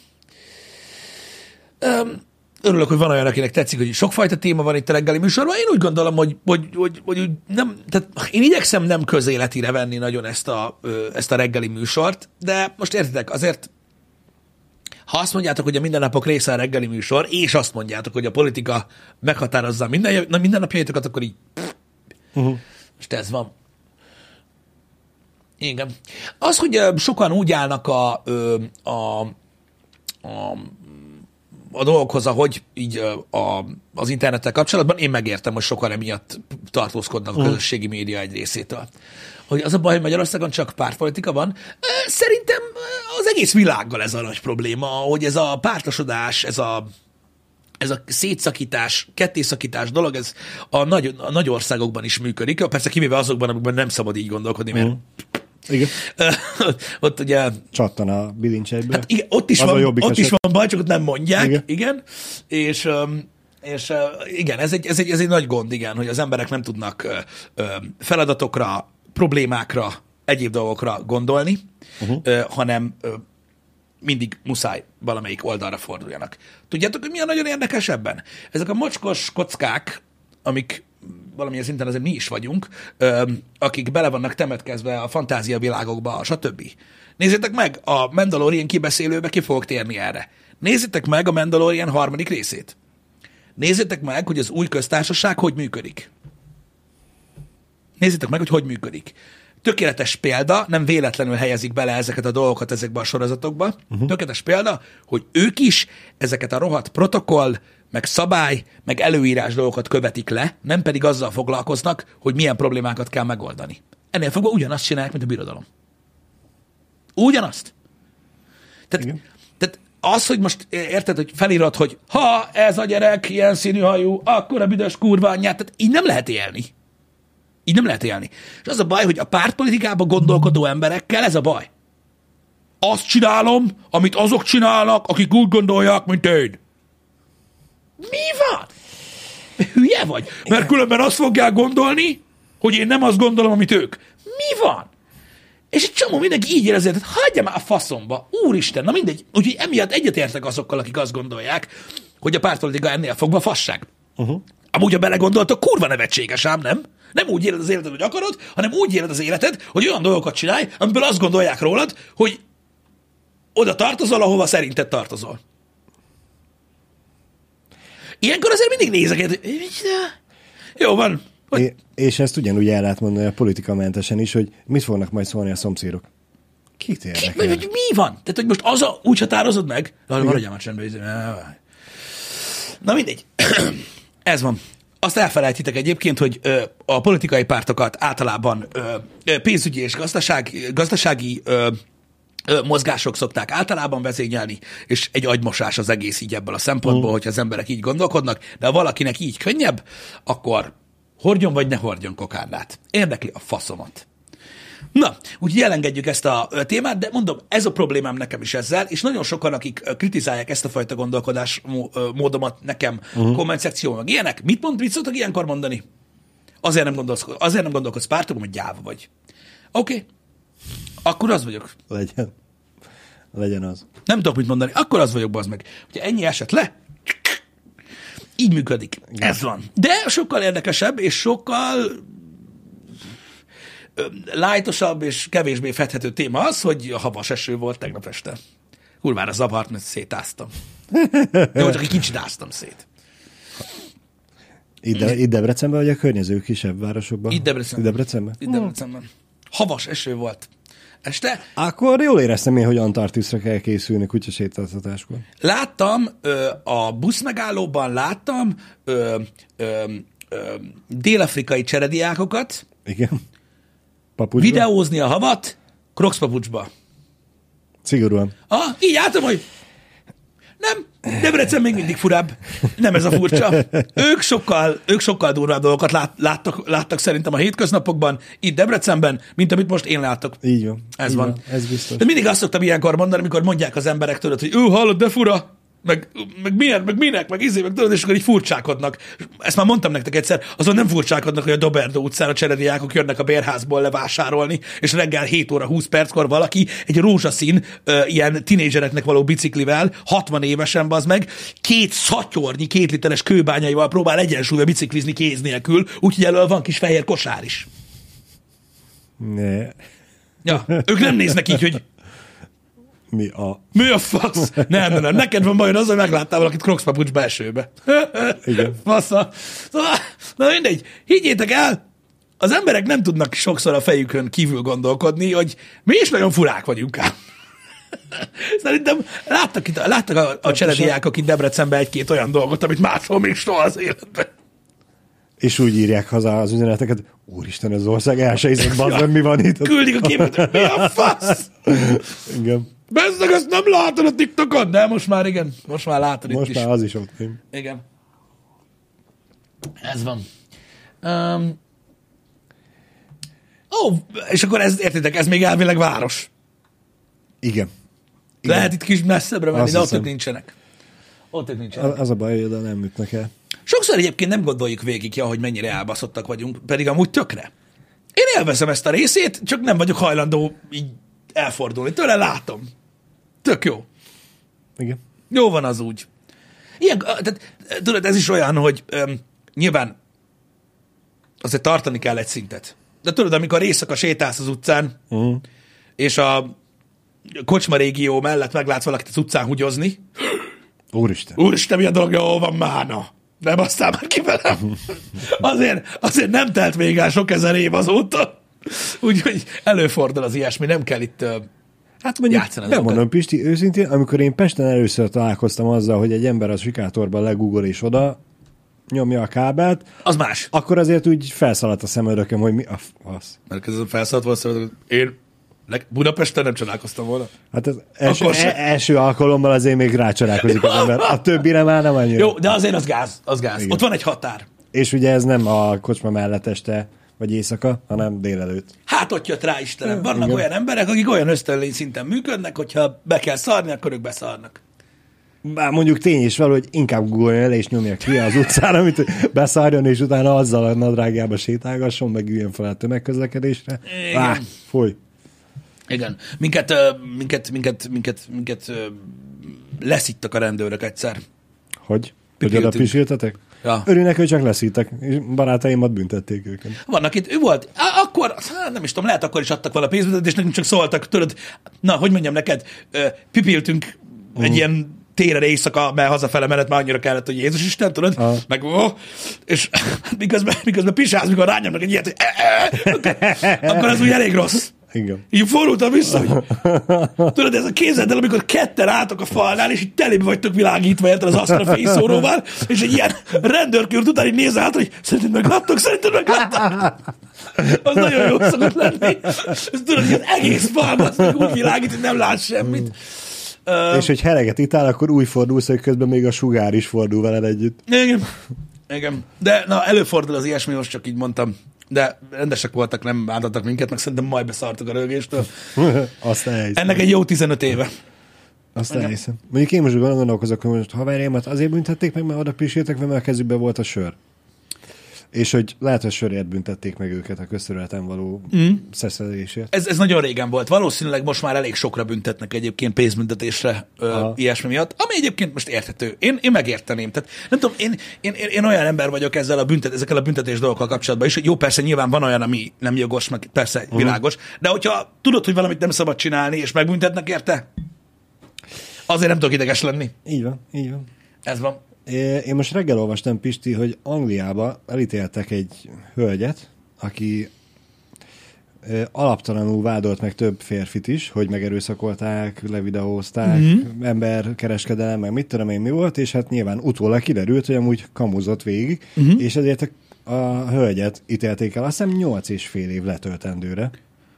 Um, örülök, hogy van olyan, akinek tetszik, hogy sokfajta téma van itt a reggeli műsorban. Én úgy gondolom, hogy, hogy, hogy, hogy nem, tehát én igyekszem nem közéletire venni nagyon ezt a, ezt a reggeli műsort, de most értitek, azért ha azt mondjátok, hogy a mindennapok része a reggeli műsor, és azt mondjátok, hogy a politika meghatározza minden, na, mindennapjaitokat, akkor így Uh-huh. most ez van. Igen. Az, hogy sokan úgy állnak a, ö, a, a, a dolgokhoz, ahogy így ö, a, az internettel kapcsolatban, én megértem, hogy sokan emiatt tartózkodnak a közösségi média egy részétől. Hogy az a baj, hogy Magyarországon csak pártpolitika van. Szerintem az egész világgal ez a nagy probléma, hogy ez a pártosodás, ez a ez a szétszakítás, kettészakítás dolog, ez a nagy, a nagy országokban is működik. Persze kivéve azokban, amikben nem szabad így gondolkodni, mert Igen. [laughs] ott ugye Csattan a bilincseiből. Hát igen, ott is, Az van, ott is van baj, csak ott nem mondják. Igen. Igen. És, és igen, ez egy, ez, egy, ez egy nagy gond, igen, hogy az emberek nem tudnak feladatokra, problémákra, egyéb dolgokra gondolni, uh-huh. hanem mindig muszáj valamelyik oldalra forduljanak. Tudjátok, hogy mi a nagyon érdekes ebben? Ezek a mocskos kockák, amik valamilyen szinten azért mi is vagyunk, akik bele vannak temetkezve a fantázia világokba, stb. Nézzétek meg, a Mandalorian kibeszélőbe ki fogok térni erre. Nézzétek meg a Mandalorian harmadik részét. Nézzétek meg, hogy az új köztársaság hogy működik. Nézzétek meg, hogy hogy működik. Tökéletes példa, nem véletlenül helyezik bele ezeket a dolgokat ezekbe a sorozatokba. Uh-huh. Tökéletes példa, hogy ők is ezeket a rohadt protokoll, meg szabály, meg előírás dolgokat követik le, nem pedig azzal foglalkoznak, hogy milyen problémákat kell megoldani. Ennél fogva ugyanazt csinálják, mint a birodalom. Ugyanazt. Tehát, Igen. tehát az, hogy most érted, hogy felírod, hogy ha ez a gyerek ilyen színű hajú, akkor a büdös kurva anyját, tehát így nem lehet élni. Így nem lehet élni. És az a baj, hogy a pártpolitikában gondolkodó emberekkel ez a baj. Azt csinálom, amit azok csinálnak, akik úgy gondolják, mint én. Mi van? Hülye vagy? Mert különben azt fogják gondolni, hogy én nem azt gondolom, amit ők. Mi van? És egy csomó mindenki így érezi, hogy hagyja már a faszomba, úristen, na mindegy. Úgyhogy emiatt egyetértek azokkal, akik azt gondolják, hogy a pártpolitika ennél fogva fasság. Uh-huh. Amúgy, ha belegondoltok, kurva nevetséges ám, nem? Nem úgy éled az életed, hogy akarod, hanem úgy éled az életed, hogy olyan dolgokat csinálj, amiből azt gondolják rólad, hogy oda tartozol, ahova szerinted tartozol. Ilyenkor azért mindig nézek, hogy micsoda? jó van, hogy É- és ezt ugyanúgy el lehet mondani a politikamentesen is, hogy mit fognak majd szólni a szomszédok. Kit Ki, érdekel? vagy, vagy mi van? Tehát, hogy most az a, úgy határozod meg? Na, maradjál már csendben. izé, Na mindegy. [clears throat] Ez van. Azt elfelejtitek egyébként, hogy ö, a politikai pártokat általában ö, pénzügyi és gazdaság, gazdasági ö, mozgások szokták általában vezényelni, és egy agymosás az egész így ebből a szempontból, hogyha az emberek így gondolkodnak, de ha valakinek így könnyebb, akkor hordjon vagy ne hordjon kokárnát. Érdekli a faszomat. Na, úgyhogy elengedjük ezt a témát, de mondom, ez a problémám nekem is ezzel, és nagyon sokan, akik kritizálják ezt a fajta gondolkodás módomat nekem uh-huh. komment szekcióban, meg ilyenek, mit mond, mit szoktak ilyenkor mondani? Azért nem gondolsz, azért nem gondolkodsz pártokon, hogy gyáva vagy. Oké, okay. Akkor az vagyok. Legyen. Legyen az. Nem tudok mit mondani, akkor az vagyok, bazd meg. Hogyha ennyi esett le, így működik. Ez van. De sokkal érdekesebb, és sokkal lájtosabb és kevésbé fedhető téma az, hogy a havas eső volt tegnap este. Kurvára zavart, mert szétáztam. Jó, csak egy kicsit áztam szét. Itt, De, itt Debrecenben, vagy a környező kisebb városokban? Itt Debrecenben. Itt Debrecenben? Itt Debrecenben. Havas eső volt. Este Akkor jól éreztem én, hogy Antarktiszra kell készülni kutyasétáltatáskor. láttam ö, a buszmegállóban, láttam ö, ö, ö, dél-afrikai cserediákokat Igen. Papucsba? videózni a havat Crocs papucsba. Szigorúan. Ah, így álltam, hogy nem, Debrecen még mindig furább. Nem ez a furcsa. Ők sokkal, ők sokkal durvább dolgokat lát, láttak, láttak szerintem a hétköznapokban, itt Debrecenben, mint amit most én látok. Így van. Ez Így van. Ez biztos. De mindig azt szoktam ilyenkor mondani, amikor mondják az emberek tőled, hogy ő hallod, de fura, meg, meg milyen, meg minek, meg izé, meg tudod, és akkor így furcsákodnak. Ezt már mondtam nektek egyszer, azon nem furcsákodnak, hogy a Doberdó utcán a cserediákok jönnek a bérházból levásárolni, és reggel 7 óra 20 perckor valaki egy rózsaszín, ö, ilyen tinédzsereknek való biciklivel, 60 évesen az meg, két szatyornyi, két literes kőbányaival próbál egyensúlyba biciklizni kéz nélkül, úgyhogy elől van kis fehér kosár is. Ne. Ja, ők nem néznek így, hogy Mi a... Mi a fasz? Nem, nem, nem. Neked van bajod az, hogy megláttál valakit Crocs papucsba esőbe. Igen. [laughs] Fasza. Szóval, na mindegy. Higgyétek el, az emberek nem tudnak sokszor a fejükön kívül gondolkodni, hogy mi is nagyon furák vagyunk ám. [laughs] Szerintem láttak, itt, láttak a, a cserediákok itt Debrecenben egy-két olyan dolgot, amit máshol még soha az életben. És úgy írják haza az üzeneteket, úristen, az ország elsejszett, bazd mi van itt? [laughs] Küldik a képet, mi a fasz? Igen. Bezzeg, ezt nem látod a TikTokon? De most már igen, most már látod itt Most is. már az is ott. van. Igen. Ez van. Um, ó, és akkor ez, értitek, ez még elvileg város. Igen. Igen. Lehet itt kis messzebbre menni, Azt de ott hiszem. nincsenek. Ott ők nincsenek. Az a baj, hogy oda nem ütnek el. Sokszor egyébként nem gondoljuk végig, ja, hogy mennyire elbaszottak vagyunk, pedig amúgy tökre. Én élvezem ezt a részét, csak nem vagyok hajlandó így elfordulni. Tőle látom. Tök jó. Igen. Jó van az úgy. Ilyen, tehát, tudod, ez is olyan, hogy öm, nyilván azért tartani kell egy szintet. De tudod, amikor éjszaka sétálsz az utcán, Uh-huh. és a kocsma régió mellett meglátsz valakit az utcán hugyozni, Úristen. úristen, mi a dolog, jó van mána. Nem aztán már ki velem. [laughs] Azért, azért nem telt még el sok ezer év azóta. Úgyhogy előfordul az ilyesmi, nem kell itt Hát mondjuk, Játszani nem mondom, Pisti, őszintén, amikor én Pesten először találkoztam azzal, hogy egy ember a sikátorban legugol és oda nyomja a kábelt, az más. akkor azért úgy felszaladt a szemöldököm, hogy mi a fasz. Mert ez a felszállt volt, szóval én leg- Budapesten nem csodálkoztam volna. Hát az első, Akkor e- első alkalommal azért még rácsalálkozik az [laughs] ember. A többire már nem annyira. Jó, de azért az gáz, az gáz. Igen. Ott van egy határ. És ugye ez nem a kocsma mellett este, vagy éjszaka, hanem délelőtt. Hát ott jött rá Istenem. Vannak Igen. olyan emberek, akik olyan ösztönlény szinten működnek, hogyha be kell szarni, akkor ők beszarnak. Bár mondjuk tény is való, hogy inkább googoljon el és nyomja ki az utcán, amit beszárjon, és utána azzal a nadrágjába sétálgasson, meg üljön fel a tömegközlekedésre. Igen. Á, foly. Igen. Minket, minket, minket, minket, minket ö, leszittak a rendőrök egyszer. Hogy? Hogy oda pisiltetek? Ja. Örülnek, hogy csak leszítek, és barátaimat büntették őket. Vannak itt, ő volt, akkor, hát nem is tudom, lehet akkor is adtak vala pénzbüntetést, és nekünk csak szóltak, tudod, na, hogy mondjam neked, pipiltünk egy ilyen téren éjszaka, mert hazafele menet már annyira kellett, hogy Jézus Isten, tudod, Aha. meg ó, és [laughs] miközben, miközben pisálsz, mikor rányomnak egy ilyet, hogy e, e, akkor, akkor az úgy elég rossz. Igen. Így fordultam vissza, hogy tudod, ez a képzeld el, amikor ketten álltok a falnál, és így telébe vagytok világítva érted az asztal fényszóróval, és egy ilyen rendőrkört után így nézel át, hogy szerinted megláttok, szerinted megláttok. Az nagyon jó szokott lenni. Ez tudod, hogy az egész fal az meg úgy világít, hogy nem lát semmit. Uh, És hogy heleget itál, akkor úgy fordulsz, hogy közben még a sugár is fordul veled együtt. igen. Igen. De na, előfordul az ilyesmi, most csak így mondtam. De rendesek voltak, nem bántottak minket, meg szerintem majd beszartak a rögéstől. [laughs] Azt elhiszem. Ennek egy jó 15 éve. Azt elhiszem. Mondjuk én most gondolkozok, hogy most haverjaimat azért büntették meg, mert oda piséltek, mert a kezükben volt a sör. És hogy lehet, hogy sörért büntették meg őket a közterületen való mm. szeszedésért. Ez, ez nagyon régen volt. Valószínűleg most már elég sokra büntetnek egyébként pénzbüntetésre ö, ilyesmi miatt, ami egyébként most érthető. Én, én megérteném. Tehát nem tudom, én, én, én, én olyan ember vagyok ezzel a büntet, ezekkel a büntetés dolgokkal kapcsolatban is, hogy jó, persze nyilván van olyan, ami nem jogos, meg persze mm. világos, de hogyha tudod, hogy valamit nem szabad csinálni, és megbüntetnek érte, azért nem tudok ideges lenni. Így van, így van. Ez van. Én most reggel olvastam, Pisti, hogy Angliába elítéltek egy hölgyet, aki alaptalanul vádolt meg több férfit is, hogy megerőszakolták, levideózták, Mhm. mm-hmm. emberkereskedelem, meg mit tudom én mi volt, és hát nyilván utólag kiderült, hogy amúgy kamuzott végig, Mhm. mm-hmm. és ezért a, a hölgyet ítélték el, azt hiszem 8 és fél év letöltendőre.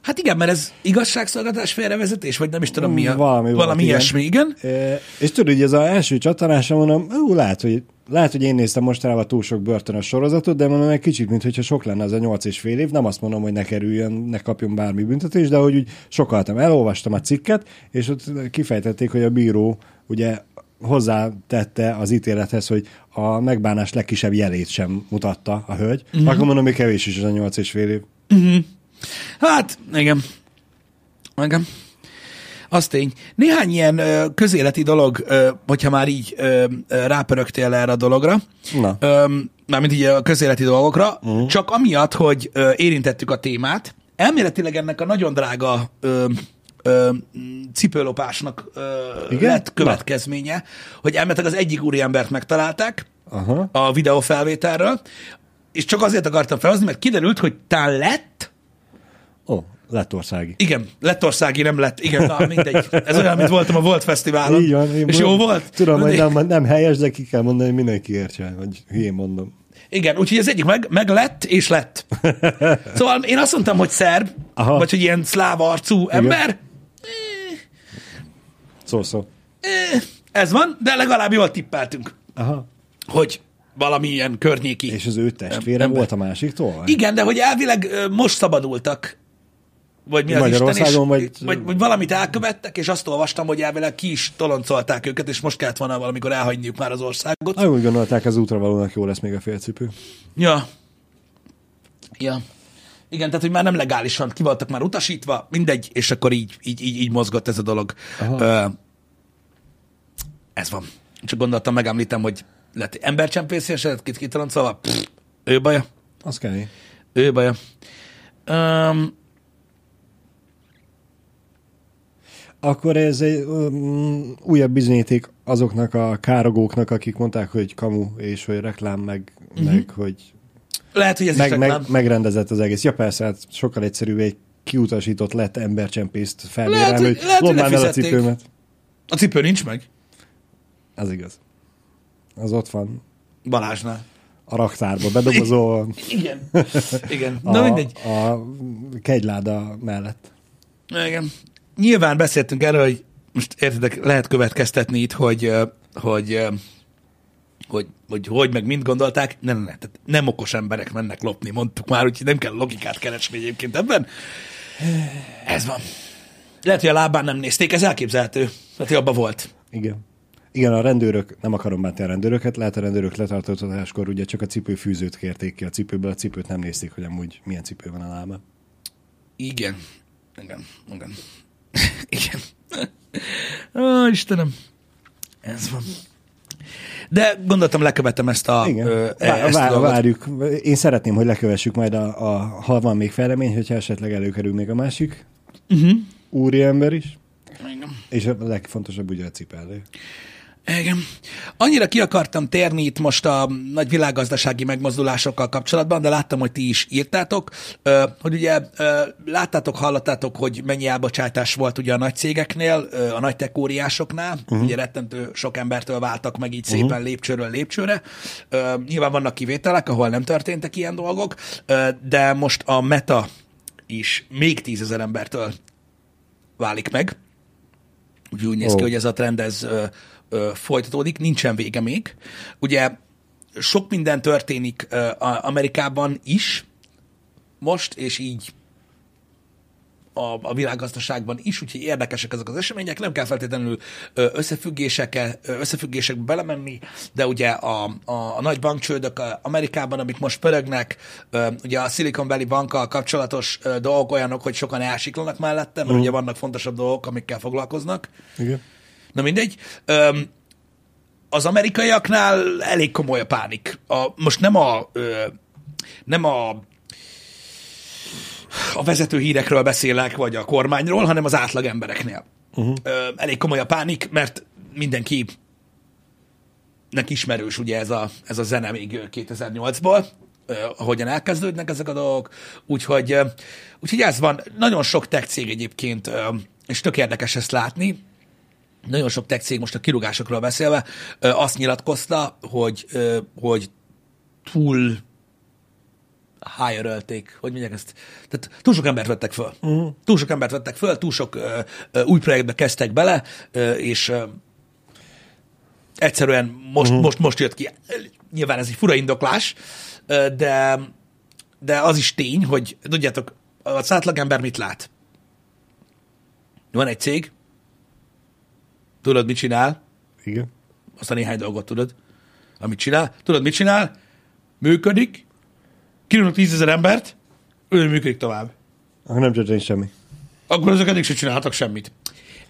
Hát igen, mert ez igazságszolgáltatás félrevezetés, vagy nem is tudom mi a... Valami volt, valami igen. ilyesmi, igen. E, és tudod, hogy ez az első csatornásom, mondom, ú, lehet, hogy, lehet, hogy én néztem mostanában túl sok börtönös sorozatot, de mondom, egy kicsit, mintha sok lenne az a nyolc és fél év, nem azt mondom, hogy ne kerüljön, ne kapjon bármi büntetés, de hogy úgy sokaltam, elolvastam a cikket, és ott kifejtették, hogy a bíró ugye hozzátette az ítélethez, hogy a megbánás legkisebb jelét sem mutatta a hölgy, mm-hmm. akkor mondom, hogy kevés is az a nyolc és fél év. Hát, igen. Igen. Az tény. Néhány ilyen ö, közéleti dolog, ö, hogyha már így ö, ö, rápörögtél erre a dologra, Na. ö, mármint így a közéleti dolgokra, uh-huh. csak amiatt, hogy ö, érintettük a témát, elméletileg ennek a nagyon drága ö, ö, cipőlopásnak ö, Igen? lett következménye, hogy elméletileg az egyik úriembert megtalálták Aha. a videófelvételről, és csak azért akartam felhozni, mert kiderült, hogy talán lett, Ó, lettországi. igen, lettországi nem lett, igen, na mindegy. Ez olyan, mint voltam a Volt Fesztiválon. Így van. És jó volt? Tudom, hogy nem, nem helyes, de ki kell mondani, hogy mindenki értse, hogy hülyén mondom. Igen, úgyhogy az egyik meg, meg lett, és lett. [laughs] Szóval én azt mondtam, hogy szerb, Aha. Vagy hogy ilyen szláv arcú ember, Szó szó. eh, ez van, de legalább jól tippeltünk, Aha. hogy valami ilyen környéki. És az ő testvére Ember. volt a másiktól? vagy? Igen, de hogy elvileg most szabadultak, vagy mi az Isten, és, vagy... vagy- Vagy, valamit elkövettek, és azt olvastam, hogy elvileg ki is toloncolták őket, és most kellett volna valamikor elhagyniuk már az országot. Ah, úgy gondolták, az útravalónak jó lesz még a félcipő. Ja. Ja. Igen, tehát, hogy már nem legálisan ki voltak már utasítva, mindegy, és akkor így, így, így, így mozgott ez a dolog. Aha. Ö, ez van. Csak gondoltam, megemlítem, hogy lett embercsempész eset, kit kitoloncolva, pff, ő baja. Az kell. Ő baja. Um, Akkor ez egy um, újabb bizonyíték azoknak a károgóknak, akik mondták, hogy kamu, és hogy reklám, meg, uh-huh. meg hogy lehet, hogy ez is meg, reklám. meg, megrendezett az egész. Ja persze, hát sokkal egyszerűbb egy kiutasított lett embercsempészt Lehet, hogy- hogy lehet, hogy el a cipőmet. A cipő nincs meg Az igaz. Az ott van Balázsnál. a raktárba, bedobozol [laughs] Igen. [laughs] Igen. a, Na mindegy. a kegyláda mellett. Igen. Nyilván beszéltünk erről, hogy most értitek, lehet következtetni itt, hogy, hogy, hogy, hogy, hogy meg mind gondolták. Nem, nem, tehát nem okos emberek mennek lopni, mondtuk már, úgyhogy nem kell logikát keresni egyébként ebben. Ez van. Lehet, hogy a lábán nem nézték, ez elképzelhető. Lehet, hogy abba volt. Igen. Igen, a rendőrök, nem akarom bánni a rendőröket, lehet a rendőrök letartóztatáskor ugye csak a cipőfűzőt kérték ki a cipőből, a cipőt nem nézték, hogy amúgy milyen cipő van a lábán. Igen. Igen. Igen. [laughs] Igen. Ó, Istenem. Ez van. De gondoltam, lekövetem ezt a, Igen, ö, Vá- ezt a vár, várjuk. Én szeretném, hogy lekövessük majd, a, a, ha van még fejlemény, hogyha esetleg előkerül még a másik Uh-huh. úriember is, Igen. és a legfontosabb ugye a cipellő. Igen. Annyira ki akartam térni itt most a nagy világgazdasági megmozdulásokkal kapcsolatban, de láttam, hogy ti is írtátok, hogy ugye láttátok, hallottátok, hogy mennyi elbocsátás volt ugye a nagy cégeknél, a nagy tech óriásoknál, uh-huh. ugye rettentő sok embertől váltak meg így szépen uh-huh. lépcsőről lépcsőre. Nyilván vannak kivételek, ahol nem történtek ilyen dolgok, de most a Meta is még tízezer embertől válik meg. Úgyhogy úgy néz ki, Ó. hogy ez a trend ez ö, folytatódik, nincsen vége még. Ugye sok minden történik ö, Amerikában is, most, és így a, a világgazdaságban is, úgyhogy érdekesek ezek az események, nem kell feltétlenül összefüggésekkel, összefüggésekbe belemenni, de ugye a, a, a nagy bankcsődök Amerikában, amik most pörögnek, ugye a Silicon Valley bankkal kapcsolatos dolgok olyanok, hogy sokan elsiklanak mellette, mert Mhm. ugye vannak fontosabb dolgok, amikkel foglalkoznak. Igen. Na mindegy. Öm, az amerikaiaknál elég komoly a pánik. A, most nem a, ö, nem a a vezető hírekről beszélek, vagy a kormányról, hanem az átlag embereknél. Uh-huh. Ö, elég komoly a pánik, mert mindenki nek ismerős ugye ez a, ez a zene még 2008-ból, ö, ahogyan elkezdődnek ezek a dolgok, úgyhogy, úgyhogy ez van. Nagyon sok tech cég egyébként, és tök érdekes ezt látni, nagyon sok tech cég most a kirúgásokról beszélve azt nyilatkozta, hogy, hogy túl hire hogy mondják ezt? Tehát túl sok embert vettek föl. Uh-huh. Túl sok embert vettek föl, túl sok ö, ö, új projektbe kezdtek bele, ö, és ö, egyszerűen most, uh-huh. most, most jött ki. Nyilván ez egy fura indoklás, ö, de, de az is tény, hogy tudjátok, az átlagember mit lát? Van egy cég, tudod, mit csinál, Igen. azt a néhány dolgot tudod, amit csinál. Tudod, mit csinál? Működik, kirúgnak tízezer embert, ő működik tovább. Akkor nem történt semmi. Akkor azok eddig sem csináltak semmit.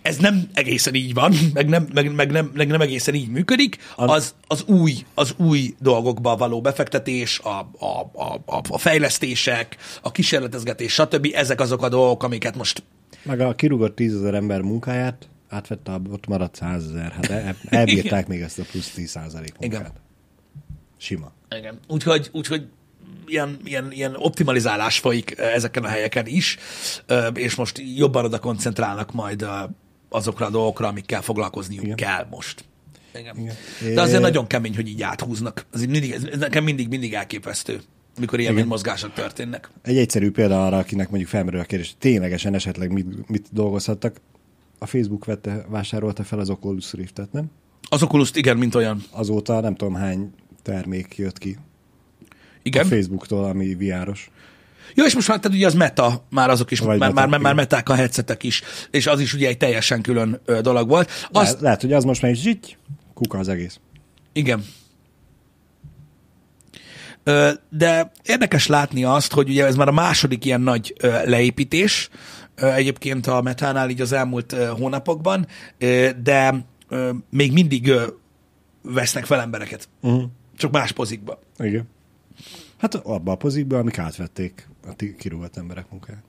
Ez nem egészen így van, meg nem, meg, meg nem, meg nem egészen így működik. Az, az, új, az új dolgokba való befektetés, a, a, a, a, a fejlesztések, a kísérletezgetés, stb. Ezek azok a dolgok, amiket most Meg a kirúgott tízezer ember munkáját átvette, a- ott maradt százezer. Hát el, elbírták még ezt a plusz 10 százalék munkát. Igen. Sima. Igen. Úgyhogy, úgyhogy ilyen, ilyen, ilyen optimalizálás folyik eh, ezeken a helyeken is, eh, és most jobban oda koncentrálnak majd eh, azokra a dolgokra, amikkel foglalkozniuk Igen. Kell most. Igen. Igen. De azért É- nagyon kemény, hogy így áthúznak. Ez, mindig, ez nekem mindig, mindig elképesztő, amikor ilyen Igen. mozgások történnek. Egy egyszerű példa arra, akinek mondjuk felmerül a kérdés, ténylegesen esetleg mit, mit dolgozhattak. A Facebook vette, vásárolta fel az Oculus Riftet, nem? Az oculus igen, mint olyan. Azóta nem tudom hány termék jött ki Igen. a Facebooktól, ami VR-os. Jó, és most már tehát ugye az meta, már azok is, Vagy már, meta, már, már, meták a headsetek is, és az is ugye egy teljesen külön ö, dolog volt. Azt... Le, lehet, hogy az most már is zsitty, kuka az egész. Igen. Ö, De érdekes látni azt, hogy ugye ez már a második ilyen nagy ö, leépítés, egyébként a Metánál így az elmúlt hónapokban, de még mindig vesznek fel embereket. Uh-huh. Csak más pozikba. Igen. Hát abba a pozikba, amik átvették a kirúgott emberek munkáját.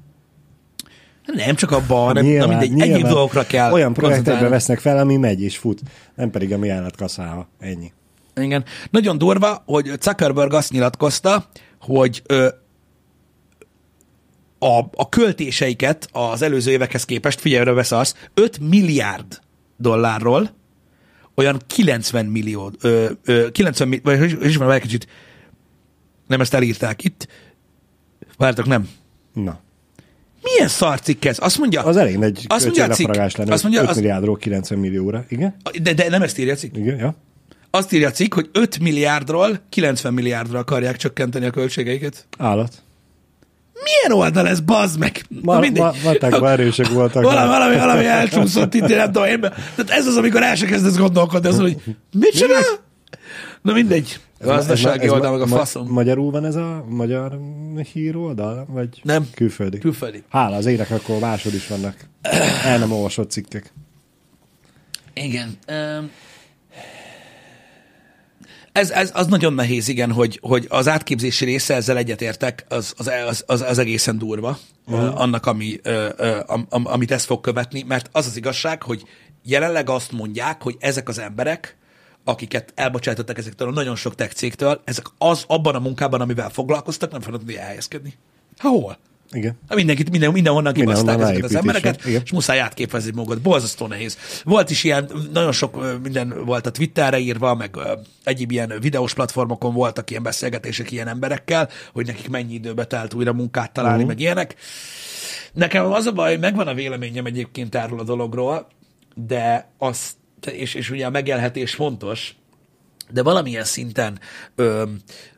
Nem csak abba, hanem na mindegy, egyéb dolgokra kell Olyan projektekbe vesznek fel, ami megy és fut. Nem pedig a mi állatkaszába. Ennyi. Igen. Nagyon durva, hogy Zuckerberg azt nyilatkozta, hogy ö, a, a költéseiket az előző évekhez képest, figyelj, azt, 5 milliárd dollárról olyan 90 millió, ö, ö, 90 millió, vagy is mondom, egy kicsit, nem ezt elírták itt, vártok, nem. Na. Milyen szarcikk ez? Azt mondja, Az elég nagy azt mondja a cikk, lenne. azt mondja, 5 azt, milliárdról 90 millióra. Igen? de, de nem ezt írja a cikk. Igen, ja. Azt írja a cikk, hogy 5 milliárdról 90 milliárdra akarják csökkenteni a költségeiket. Állat. Milyen oldal ez, bazd meg? Na Ma, mindegy. ma, matekban erősek voltak. Valami, valami, valami elcsúszott itt, nem tudom én. be- Tehát ez az, amikor el se kezdesz gondolkodni, azon, hogy mit csinál? Na mindegy. Gazdasági Ez ma- oldal, meg a ma- faszom. Magyarul van ez a magyar híroldal? Vagy Nem. külföldi? Külföldi. Hála az ének, akkor másod is vannak. El nem olvasott cikkek. Igen. Um, ez, ez, az nagyon nehéz, igen, hogy, hogy az átképzési része, ezzel egyetértek, az, az, az, az, az egészen durva, uh-huh. annak, ami, ö, ö, am, am, amit ez fog követni, mert az az igazság, hogy jelenleg azt mondják, hogy ezek az emberek, akiket elbocsátottak ezektől a nagyon sok tech cégtől, ezek az abban a munkában, amivel foglalkoztak, nem fognak tudni elhelyezkedni. Ha hol? Igen. Hát Mindenkit, minden, mindenhonnan kibaszták ezeket az embereket, igen. és muszáj átképezni magad. Borzasztó nehéz. Volt is ilyen, nagyon sok minden volt a Twitterre írva, meg egyéb ilyen videós platformokon voltak ilyen beszélgetések ilyen emberekkel, hogy nekik mennyi időbe telt újra munkát találni, uh-huh. meg ilyenek. Nekem az a baj, hogy megvan a véleményem egyébként erről a dologról, de az, és, és ugye a megélhetés fontos, de valamilyen szinten ö,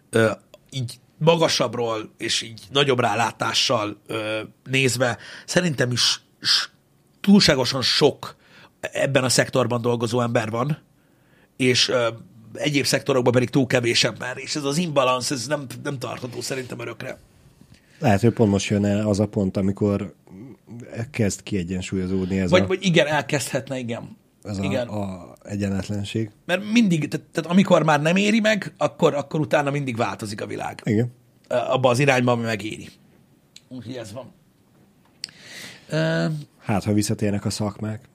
ö, így magasabbról és így nagyobb rálátással ö, nézve szerintem is s, túlságosan sok ebben a szektorban dolgozó ember van, és ö, egyéb szektorokban pedig túl kevés ember, és ez az imbalansz, ez nem, nem tartható szerintem örökre. Lehet, hogy pont most jön el az a pont, amikor kezd kiegyensúlyozódni ez Vagy, a, vagy igen, elkezdhetne, igen. ez igen. a, a egyenetlenség. Mert mindig, tehát, tehát amikor már nem éri meg, akkor, akkor utána mindig változik a világ. Igen. Abba az irányba, ami megéri. Úgyhogy ez van. Hát, ha visszatérnek a szakmák.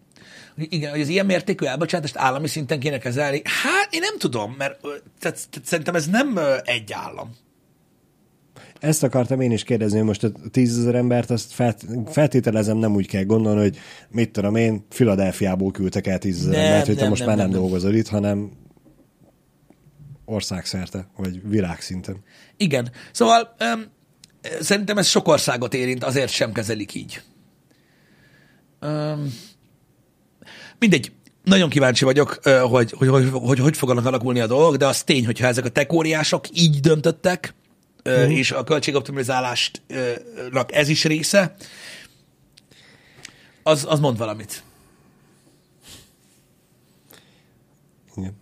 Igen, hogy az ilyen mértékű elbocsátást állami szinten kéne kezelni. Hát én nem tudom, mert tehát, tehát szerintem ez nem egy állam. Ezt akartam én is kérdezni, hogy most a tízezer embert azt felt, feltételezem nem úgy kell gondolni, hogy mit tudom én, Filadelfiából küldtek el tízezer embert, hogy te nem, most nem, már nem, nem, dolgozol itt, hanem országszerte, vagy világszinten. Igen. Szóval öm, szerintem ez sok országot érint, azért sem kezelik így. Öm, mindegy. Nagyon kíváncsi vagyok, hogy hogy, hogy, hogy hogy fognak alakulni a dolgok, de az tény, hogyha ezek a tekóriások így döntöttek, ö, és a költségoptimalizálásnak ez is része, az, az mond valamit. Igen.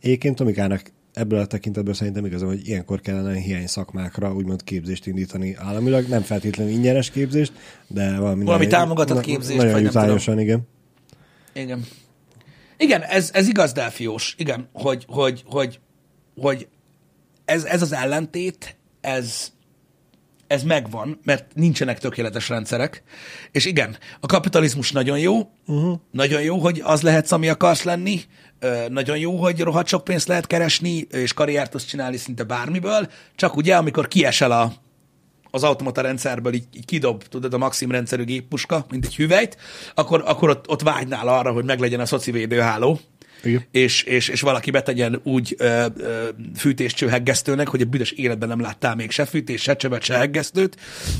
Egyébként Tomikának ebből a tekintetből szerintem igazam, hogy ilyenkor kellene hiány szakmákra úgymond képzést indítani államilag, nem feltétlenül ingyenes képzést, de valami, Valami támogatott na- képzést, Nagyon vagy nem jutányosan, igen. Igen. Igen, ez, ez igaz, Delfiós. Igen, hogy, hogy, hogy, hogy ez, ez az ellentét, ez, ez megvan, mert nincsenek tökéletes rendszerek. És igen, a kapitalizmus nagyon jó, uh-huh. nagyon jó, hogy az lehetsz, ami akarsz lenni, nagyon jó, hogy rohadt sok pénzt lehet keresni, és karriert tudsz csinálni szinte bármiből, csak ugye, amikor kiesel a, az automata rendszerből így, így kidob, tudod, a Maxim rendszerű géppuska, mint egy hüvelyt, akkor, akkor ott, ott vágynál arra, hogy meglegyen a szoci védőháló, Igen. és, és, és valaki betegyen úgy ö, ö, fűtéscső heggesztőnek, hogy a büdös életben nem láttál még se fűtés, se csövet, se heggesztőt,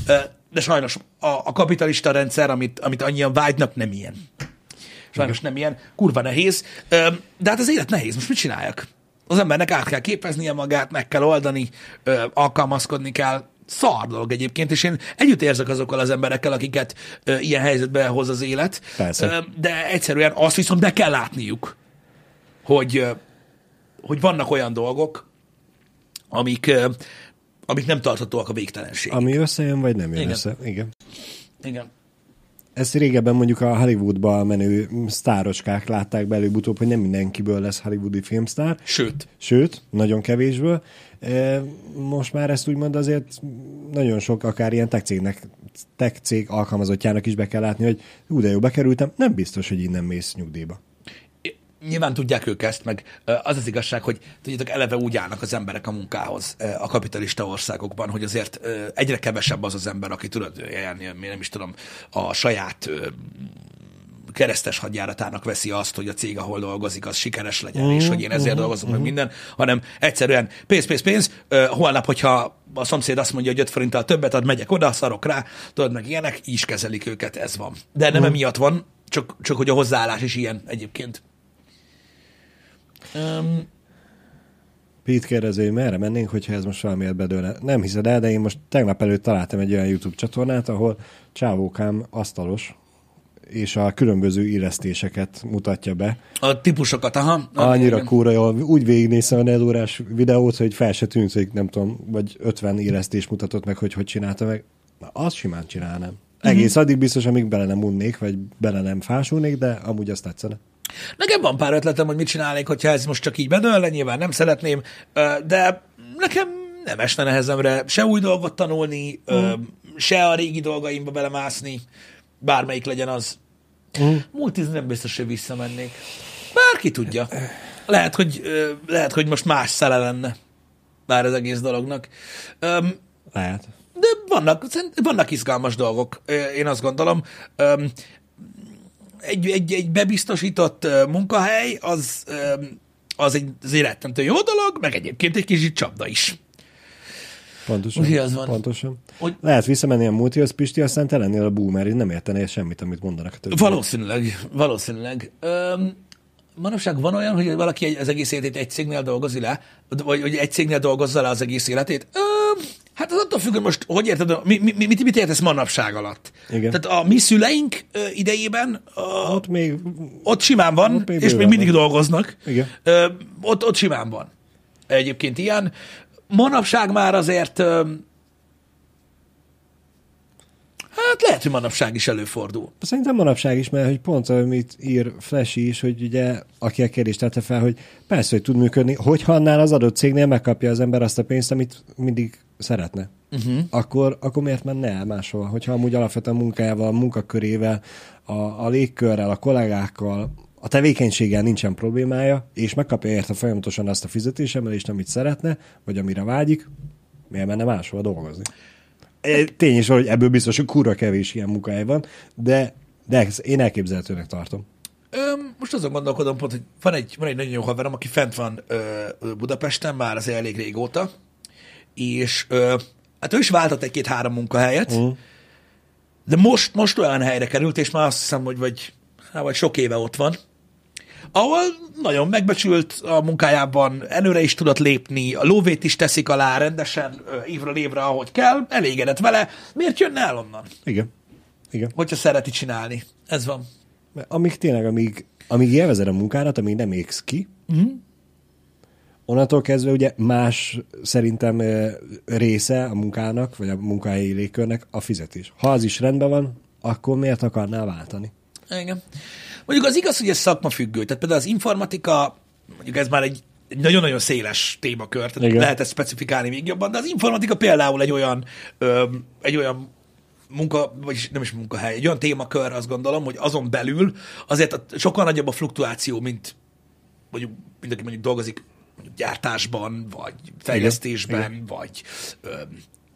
ö, de sajnos a, a kapitalista rendszer, amit, amit annyian vágynak, nem ilyen. Sajnos nem ilyen, kurva nehéz, Ö, de hát az élet nehéz, most mit csináljak? Az embernek át kell képeznie magát, meg kell oldani, ö, alkalmazkodni kell, szar dolog egyébként, és én együtt érzek azokkal az emberekkel, akiket ö, ilyen helyzetbe hoz az élet, Persze. Ö, de egyszerűen azt viszont be kell látniuk, hogy, hogy vannak olyan dolgok, amik, amik nem tarthatóak a végtelenség. Ami összejön, vagy nem jön Igen. össze. Igen. Igen. Ezt régebben mondjuk a Hollywoodba menő sztárocskák látták be előbb-utóbb, hogy nem mindenkiből lesz hollywoodi filmsztár, Sőt, sőt, nagyon kevésből. E, Most már ezt úgymond azért nagyon sok, akár ilyen tech cégnek, tech cég alkalmazottjának is be kell látni, hogy hú, de jó, bekerültem, nem biztos, hogy innen mész nyugdíjba. Nyilván tudják ők ezt, meg az az igazság, hogy tudjátok, eleve úgy állnak az emberek a munkához a kapitalista országokban, hogy azért egyre kevesebb az az ember, aki tudod, ilyen, nem is tudom, a saját keresztes hadjáratának veszi azt, hogy a cég, ahol dolgozik, az sikeres legyen, és hogy én ezért dolgozom, meg minden, hanem egyszerűen pénz, pénz, pénz, holnap, hogyha a szomszéd azt mondja, hogy 5 forinttal többet ad, megyek oda, szarok rá, tudod, meg ilyenek, így is kezelik őket, ez van. De nem emiatt van, csak, csak hogy a hozzáállás is ilyen egyébként. Um, Pete kérdezi, hogy merre mennénk, hogyha ez most valamiért bedőlne. Nem hiszed el, de én most tegnap előtt találtam egy olyan YouTube csatornát, ahol csávókám asztalos, és a különböző illesztéseket mutatja be. a típusokat, aha. Annyira Igen. kúra jól, úgy végignéztem a 4 órás videót, hogy fel se tűnt, hogy nem tudom, vagy 50 illesztés mutatott meg, hogy hogy csinálta meg. Na, azt simán csinálnám. Egész addig biztos, amíg bele nem unnék, vagy bele nem fásulnék, de amúgy azt tetszene. Nekem van pár ötletem, hogy mit csinálnék, hogyha ez most csak így bedőlne, nyilván nem szeretném, de nekem nem esne nehezemre se új dolgot tanulni, ö, se a régi dolgaimba belemászni, bármelyik legyen az. Multizni nem biztos, hogy visszamennék. Bárki tudja. Lehet, hogy, lehet, hogy most más szele lenne bár az egész dolognak. Lehet. de vannak, vannak izgalmas dolgok, én azt gondolom. Öm, Egy, egy, egy bebiztosított munkahely, az, öm, az egy, az rettentő jó dolog, meg egyébként egy kicsit csapda is. Pontosan. Úgyhogy az van. Pontosan. Hogy- Lehet visszamenni a multihoz, Pisti, aztán te lennél a boomer, így nem értenél semmit, amit mondanak a többiek. Valószínűleg, valószínűleg. Öm, manapság van olyan, hogy valaki az egész életét egy cégnél dolgozi le, vagy hogy egy cégnél dolgozza le az egész életét? Ö, hát az attól függ, hogy most hogy érted, mi, mi, mit, mit értesz manapság alatt? Igen. Tehát a mi szüleink ö, idejében ö, Ott még ott simán van, Ott még és még mindig van. dolgoznak. Igen. Ö, ott, ott simán van. Egyébként ilyen. Manapság már azért ö, hát lehet, hogy manapság is előfordul. Szerintem manapság is, mert hogy pont amit ír Flashy is, hogy ugye, aki a kérdést tette fel, hogy persze, hogy tud működni, hogyha annál az adott cégnél megkapja az ember azt a pénzt, amit mindig szeretne. Uh-huh. Akkor, akkor miért menne el máshol? Hogyha amúgy alapvetően munkájával, a munkakörével, a, a légkörrel, a kollégákkal, a tevékenységgel nincsen problémája, és megkapja érte folyamatosan azt a fizetésemelést, amit szeretne, vagy amire vágyik, miért menne máshol dolgozni? Tény is, hogy ebből biztos, hogy kurva kevés ilyen munkahely van, de, de ezt én elképzelhetőnek tartom. Ö, most azon gondolkodom pont, hogy van egy, van egy nagyon jó haverom, aki fent van ö, Budapesten már azért elég régóta, és ö, hát ő is váltott egy-két-három munkahelyet, uh. de most, most olyan helyre került, és már azt hiszem, hogy vagy, hát, vagy sok éve ott van, ahol nagyon megbecsült a munkájában, előre is tudott lépni, a lóvét is teszik alá rendesen, évről évre, ahogy kell, elégedett vele. Miért jönne el onnan, Igen. Igen. hogyha szereti csinálni? Ez van. Amíg tényleg, amíg, amíg élvezed a munkádat, amíg nem égsz ki, uh-huh. Onnantól kezdve ugye más szerintem része a munkának, vagy a munkahelyi légkörnek a fizetés. Ha az is rendben van, akkor miért akarnál váltani? Igen. Mondjuk az igaz, hogy ez szakmafüggő. Tehát például az informatika, mondjuk ez már egy, egy nagyon-nagyon széles témakör, tehát Igen. lehet ezt specifikálni még jobban, de az informatika például egy olyan, ö, egy olyan munka, vagyis nem is munkahely, egy olyan témakör, azt gondolom, hogy azon belül azért sokkal nagyobb a fluktuáció, mint mondjuk, mint aki mondjuk dolgozik gyártásban, vagy fejlesztésben, Igen. vagy ö,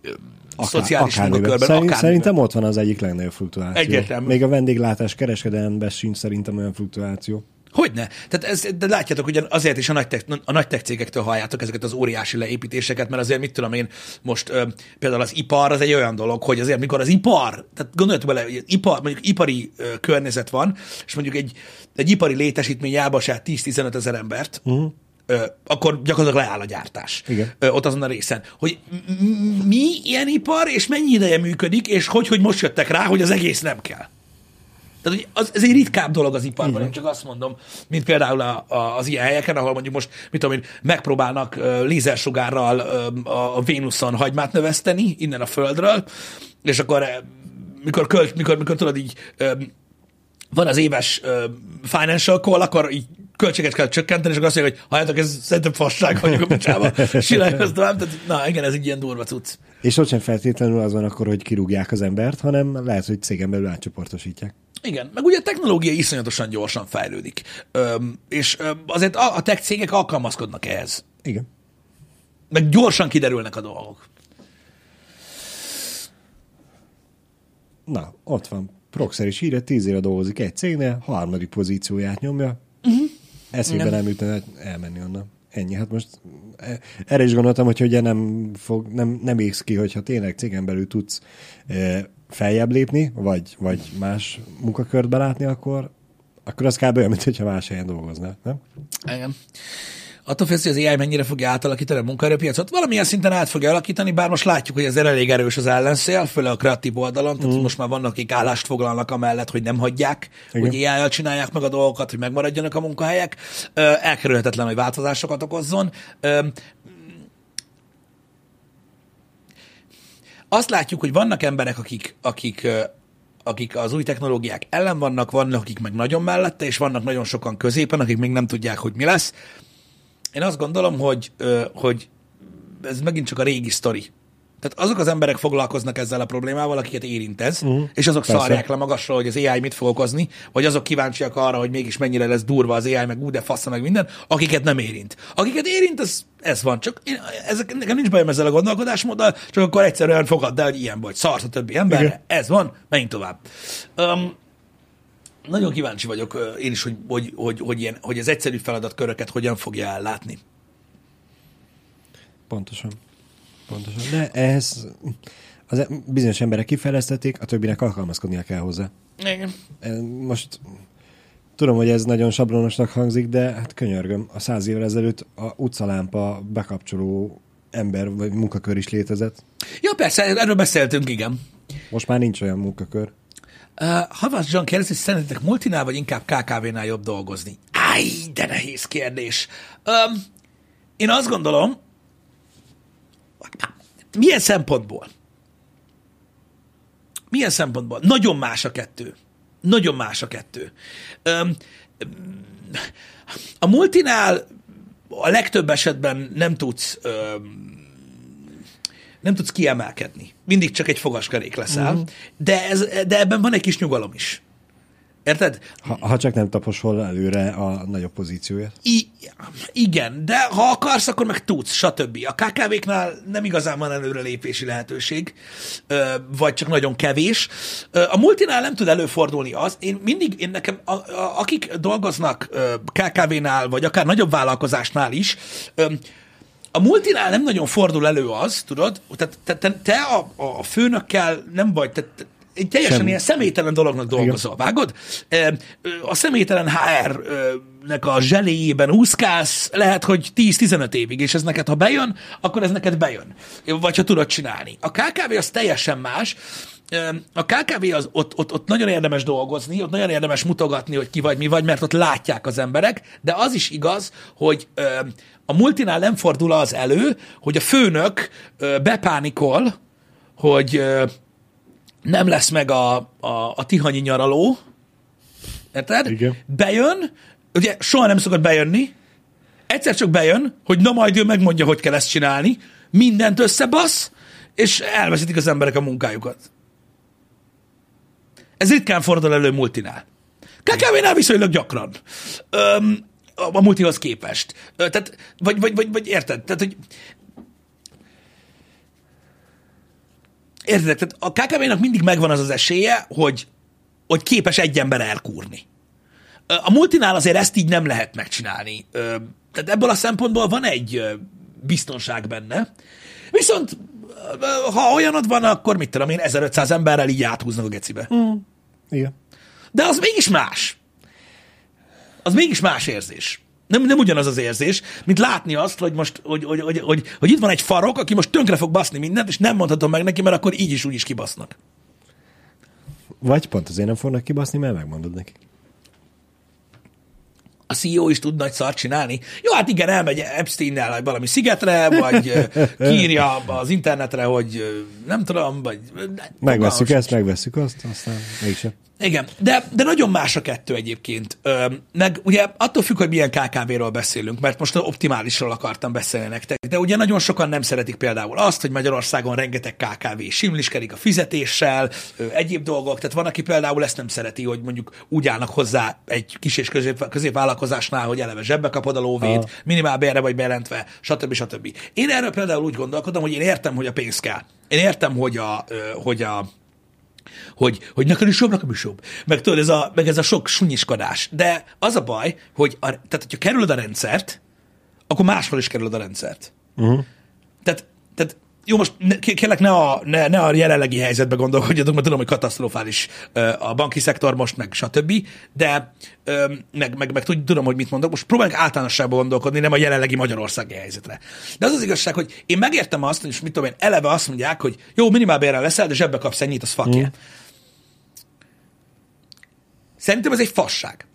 ö, Akár- szociális akármiben. munkakörben. Szerint, akármiben. szerintem ott van az egyik legnagyobb fluktuáció. Egyértelmű. Még a vendéglátás kereskedelemben sincs szerintem olyan fluktuáció. Hogyne? Tehát ez, de látjátok, hogy azért is a nagy, tech, a nagy tech cégektől halljátok ezeket az óriási leépítéseket, mert azért mit tudom én, most ö, például az ipar az egy olyan dolog, hogy azért mikor az ipar, tehát gondoljatok bele, hogy ipar, mondjuk ipari ö, környezet van, és mondjuk egy, egy ipari létesítmény elbasát 10-15 ezer embert, uh-huh. Akkor gyakorlatilag leáll a gyártás. Igen. Ott azon a részen. Hogy mi ilyen ipar, és mennyi ideje működik, és hogy, hogy most jöttek rá, hogy az egész nem kell. Tehát hogy az, ez egy ritkább dolog az iparban, én csak azt mondom, mint például a, a, az ilyen helyeken, ahol mondjuk most, mit tudom én, megpróbálnak uh, lézersugárral uh, a Vénuszon hagymát növeszteni, innen a Földről, és akkor eh, mikor, költ, mikor, mikor tudod így, um, van az éves uh, financial call, akkor így költséget kell csökkenteni, és akkor azt mondja, hogy halljátok, ez szerintem fasság, hagyjuk a picsába. Tehát, na igen, ez egy ilyen durva cucc. És ott sem feltétlenül az van akkor, hogy kirúgják az embert, hanem lehet, hogy cégen belül átcsoportosítják. Igen, meg ugye a technológia iszonyatosan gyorsan fejlődik, Öm, és öm, azért a, a tech cégek alkalmazkodnak ehhez. Igen. Meg gyorsan kiderülnek a dolgok. Na, ott van. Proxer is írja, tíz éve dolgozik egy cégnél, harmadik pozícióját nyomja. Uh-huh. Eszébe nem jutna elmenni onnan. Ennyi. Hát most e- erre is gondoltam, hogy ugye nem, fog, nem, nem égsz ki, hogyha tényleg cégen belül tudsz e, feljebb lépni, vagy, vagy más munkakört belátni, akkor, akkor az kb. olyan, mint hogyha más helyen dolgoznál, nem? Igen. Attól félsz, hogy az AI mennyire fogja átalakítani a munkaerőpiacot. Valamilyen szinten át fogja alakítani, bár most látjuk, hogy ez elég erős az ellenszél, főleg a kreatív oldalon, tehát mm. most már vannak, akik állást foglalnak amellett, hogy nem hagyják, Igen. hogy ai csinálják meg a dolgokat, hogy megmaradjanak a munkahelyek. Elkerülhetetlen, hogy változásokat okozzon. Azt látjuk, hogy vannak emberek, akik, akik, akik az új technológiák ellen vannak, vannak, akik meg nagyon mellette, és vannak nagyon sokan középen, akik még nem tudják, hogy mi lesz. Én azt gondolom, hogy, hogy ez megint csak a régi sztori. Tehát azok az emberek foglalkoznak ezzel a problémával, akiket érint ez, uh-huh. és azok Persze. szarják le magasról, hogy az AI mit fog okozni, vagy azok kíváncsiak arra, hogy mégis mennyire lesz durva az AI, meg úgy de fassza, meg minden, akiket nem érint. Akiket érint, ez, ez van. Csak én, ezek, nekem nincs bajom ezzel a gondolkodásmóddal, csak akkor egyszerűen fogadd el, hogy ilyen vagy. Szarsz a többi emberre, Igen. ez van, menjünk tovább. Um, nagyon kíváncsi vagyok én is, hogy, hogy, hogy, hogy, ilyen, hogy az egyszerű feladatköröket hogyan fogja ellátni. Pontosan. Pontosan. De ehhez az bizonyos emberek kifejlesztették, a többinek alkalmazkodnia kell hozzá. Igen. E, Most Tudom, hogy ez nagyon sablonosnak hangzik, de hát könyörgöm, a száz évvel ezelőtt a utcalámpa bekapcsoló ember vagy munkakör is létezett. Ja, persze, erről beszéltünk, igen. Most már nincs olyan munkakör. Uh, Havas John kérdezi, hogy szerintetek multinál vagy inkább KKV-nál jobb dolgozni? Áj, de nehéz kérdés. Um, én azt gondolom, milyen szempontból? Milyen szempontból? Nagyon más a kettő. Nagyon más a kettő. Um, a multinál a legtöbb esetben nem tudsz um, nem tudsz kiemelkedni. Mindig csak egy fogaskerék leszel. Uh-huh. De, ez, de ebben van egy kis nyugalom is. Érted? Ha, ha csak nem taposol előre a nagyobb pozícióját. I, igen, de ha akarsz, akkor meg tudsz, stb. A KKV-knál nem igazán van előrelépési lehetőség, vagy csak nagyon kevés. A multinál nem tud előfordulni az, én mindig, én nekem, a, a, akik dolgoznak KKV-nál, vagy akár nagyobb vállalkozásnál is, a multinál nem nagyon fordul elő az, tudod, tehát te, te, te a, a főnökkel nem vagy, te, te egy teljesen Semmi. ilyen személytelen dolognak dolgozol, Igen. vágod? A személytelen HR-nek a zseléjében úszkálsz, lehet, hogy 10-15 évig, és ez neked, ha bejön, akkor ez neked bejön. Vagy ha tudod csinálni. A KKV az teljesen más, a KKV az ott, ott, ott nagyon érdemes dolgozni, ott nagyon érdemes mutogatni, hogy ki vagy, mi vagy, mert ott látják az emberek, de az is igaz, hogy a multinál nem fordul az elő, hogy a főnök bepánikol, hogy nem lesz meg a, a, a tihanyi nyaraló, érted? Igen. Bejön, ugye soha nem szokott bejönni, egyszer csak bejön, hogy na majd ő megmondja, hogy kell ezt csinálni, mindent összebasz, és elveszítik az emberek a munkájukat. Ez ritkán fordul elő multinál. KKV-nál viszonylag gyakran. Öm, a multihoz képest. Ö, tehát, vagy, vagy, vagy, vagy érted? Tehát, hogy Érted? Tehát a KKV-nak mindig megvan az az esélye, hogy, hogy képes egy ember elkúrni. A multinál azért ezt így nem lehet megcsinálni. Tehát ebből a szempontból van egy biztonság benne. Viszont ha olyanod van, akkor mit tudom én, 1500 emberrel így áthúznak a gecibe. Mm. Igen. De az mégis más. Az mégis más érzés. Nem, nem ugyanaz az érzés, mint látni azt, hogy most, hogy, hogy, hogy, hogy, hogy itt van egy farok, aki most tönkre fog baszni mindent, és nem mondhatom meg neki, mert akkor így is úgy is kibasznak. Vagy pont azért nem fognak kibaszni, mert megmondod neki. A CEO is tud nagy szart csinálni. Jó, hát igen, elmegy Epstein-nel valami szigetre, vagy kiírja az internetre, hogy nem tudom, vagy... Megveszük ezt, megveszük azt, aztán mégsem. Igen, de, de nagyon más a kettő egyébként. Ö, meg ugye attól függ, hogy milyen KKV-ról beszélünk, mert most optimálisról akartam beszélni nektek, de ugye nagyon sokan nem szeretik például azt, hogy Magyarországon rengeteg KKV simliskedik a fizetéssel, ö, egyéb dolgok, tehát van, aki például ezt nem szereti, hogy mondjuk úgy állnak hozzá egy kis és közép, középvállalkozásnál, hogy eleve zsebbe kapod a lóvét, ah. minimál bérre vagy bejelentve, stb. stb. Én erről például úgy gondolkodom, hogy én értem, hogy a pénz kell. Én értem, hogy a, hogy a hogy, hogy nekem is jobb, nekem is jobb. Meg tudod, ez a, meg ez a sok sunyiskodás. De az a baj, hogy a, tehát, hogyha kerülöd a rendszert, akkor máshol is kerülöd a rendszert. Uh-huh. Tehát, tehát jó, most kérlek ne a, ne, ne a jelenlegi helyzetbe gondolkodjatok, mert tudom, hogy katasztrofális a banki szektor most, meg stb., de meg, meg, meg tudom, hogy mit mondok. Most próbáljuk általánosságban gondolkodni, nem a jelenlegi magyarországi helyzetre. De az az igazság, hogy én megértem azt, és mit tudom én, eleve azt mondják, hogy jó, minimálbérrel leszel, de zsebbe kapsz ennyit, az fuck mm. Szerintem ez egy fasság.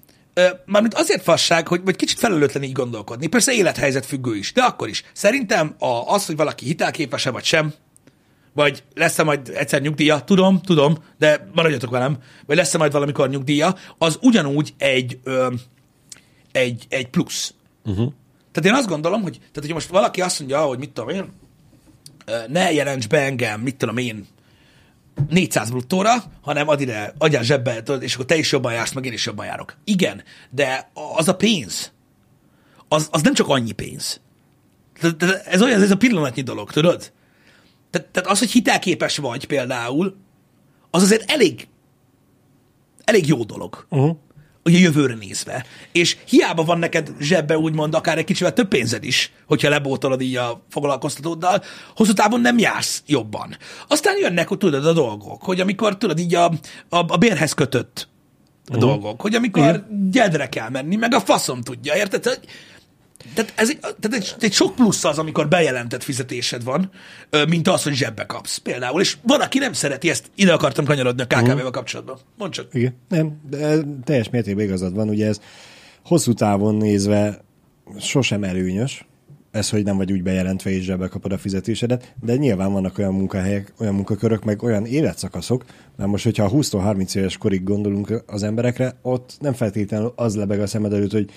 Mármint azért fasság, hogy vagy kicsit felelőtlen így gondolkodni. Persze élethelyzet függő is, de akkor is. Szerintem a, az, hogy valaki hitelképes-e vagy sem, vagy lesz-e majd egyszer nyugdíja, tudom, tudom, de maradjatok velem, vagy lesz-e majd valamikor nyugdíja, az ugyanúgy egy, ö, egy, egy plusz. Uh-huh. Tehát én azt gondolom, hogy tehát, hogy most valaki azt mondja, hogy mit tudom én, ne jelents be engem, mit tudom én, 400 bruttóra, hanem add ide, adjál zsebbe, és akkor te is jobban jársz, meg én is jobban járok. Igen, de az a pénz, az, az nem csak annyi pénz. Tehát ez olyan, ez a pillanatnyi dolog, tudod? Tehát, tehát az, hogy hitelképes vagy például, az azért elég, elég jó dolog. Uh-huh a jövőre nézve. És hiába van neked zsebbe úgymond akár egy kicsivel több pénzed is, hogyha lebótolod így a foglalkoztatóddal, hosszú távon nem jársz jobban. Aztán jönnek, hogy tudod, a dolgok, hogy amikor tudod így a, a, a bérhez kötött uh-huh. dolgok. Hogy amikor gyedre kell menni, meg a faszom tudja, érted? Tehát ez tehát egy, egy sok plusz az, amikor bejelentett fizetésed van, mint az, hogy zsebbe kapsz például. És van, aki nem szereti ezt. Ide akartam kanyarodni a KKV-vel uh-huh. kapcsolatban. Mondd csak. Igen. Nem, de teljes mértékben igazad van. Ugye ez hosszú távon nézve sosem előnyös, ez, hogy nem vagy úgy bejelentve és zsebbe kapod a fizetésedet, de nyilván vannak olyan munkahelyek, olyan munkakörök, meg olyan életszakaszok, mert most, hogyha a 20-30 éves korig gondolunk az emberekre, ott nem feltétlenül az lebeg a szemed előtt, hogy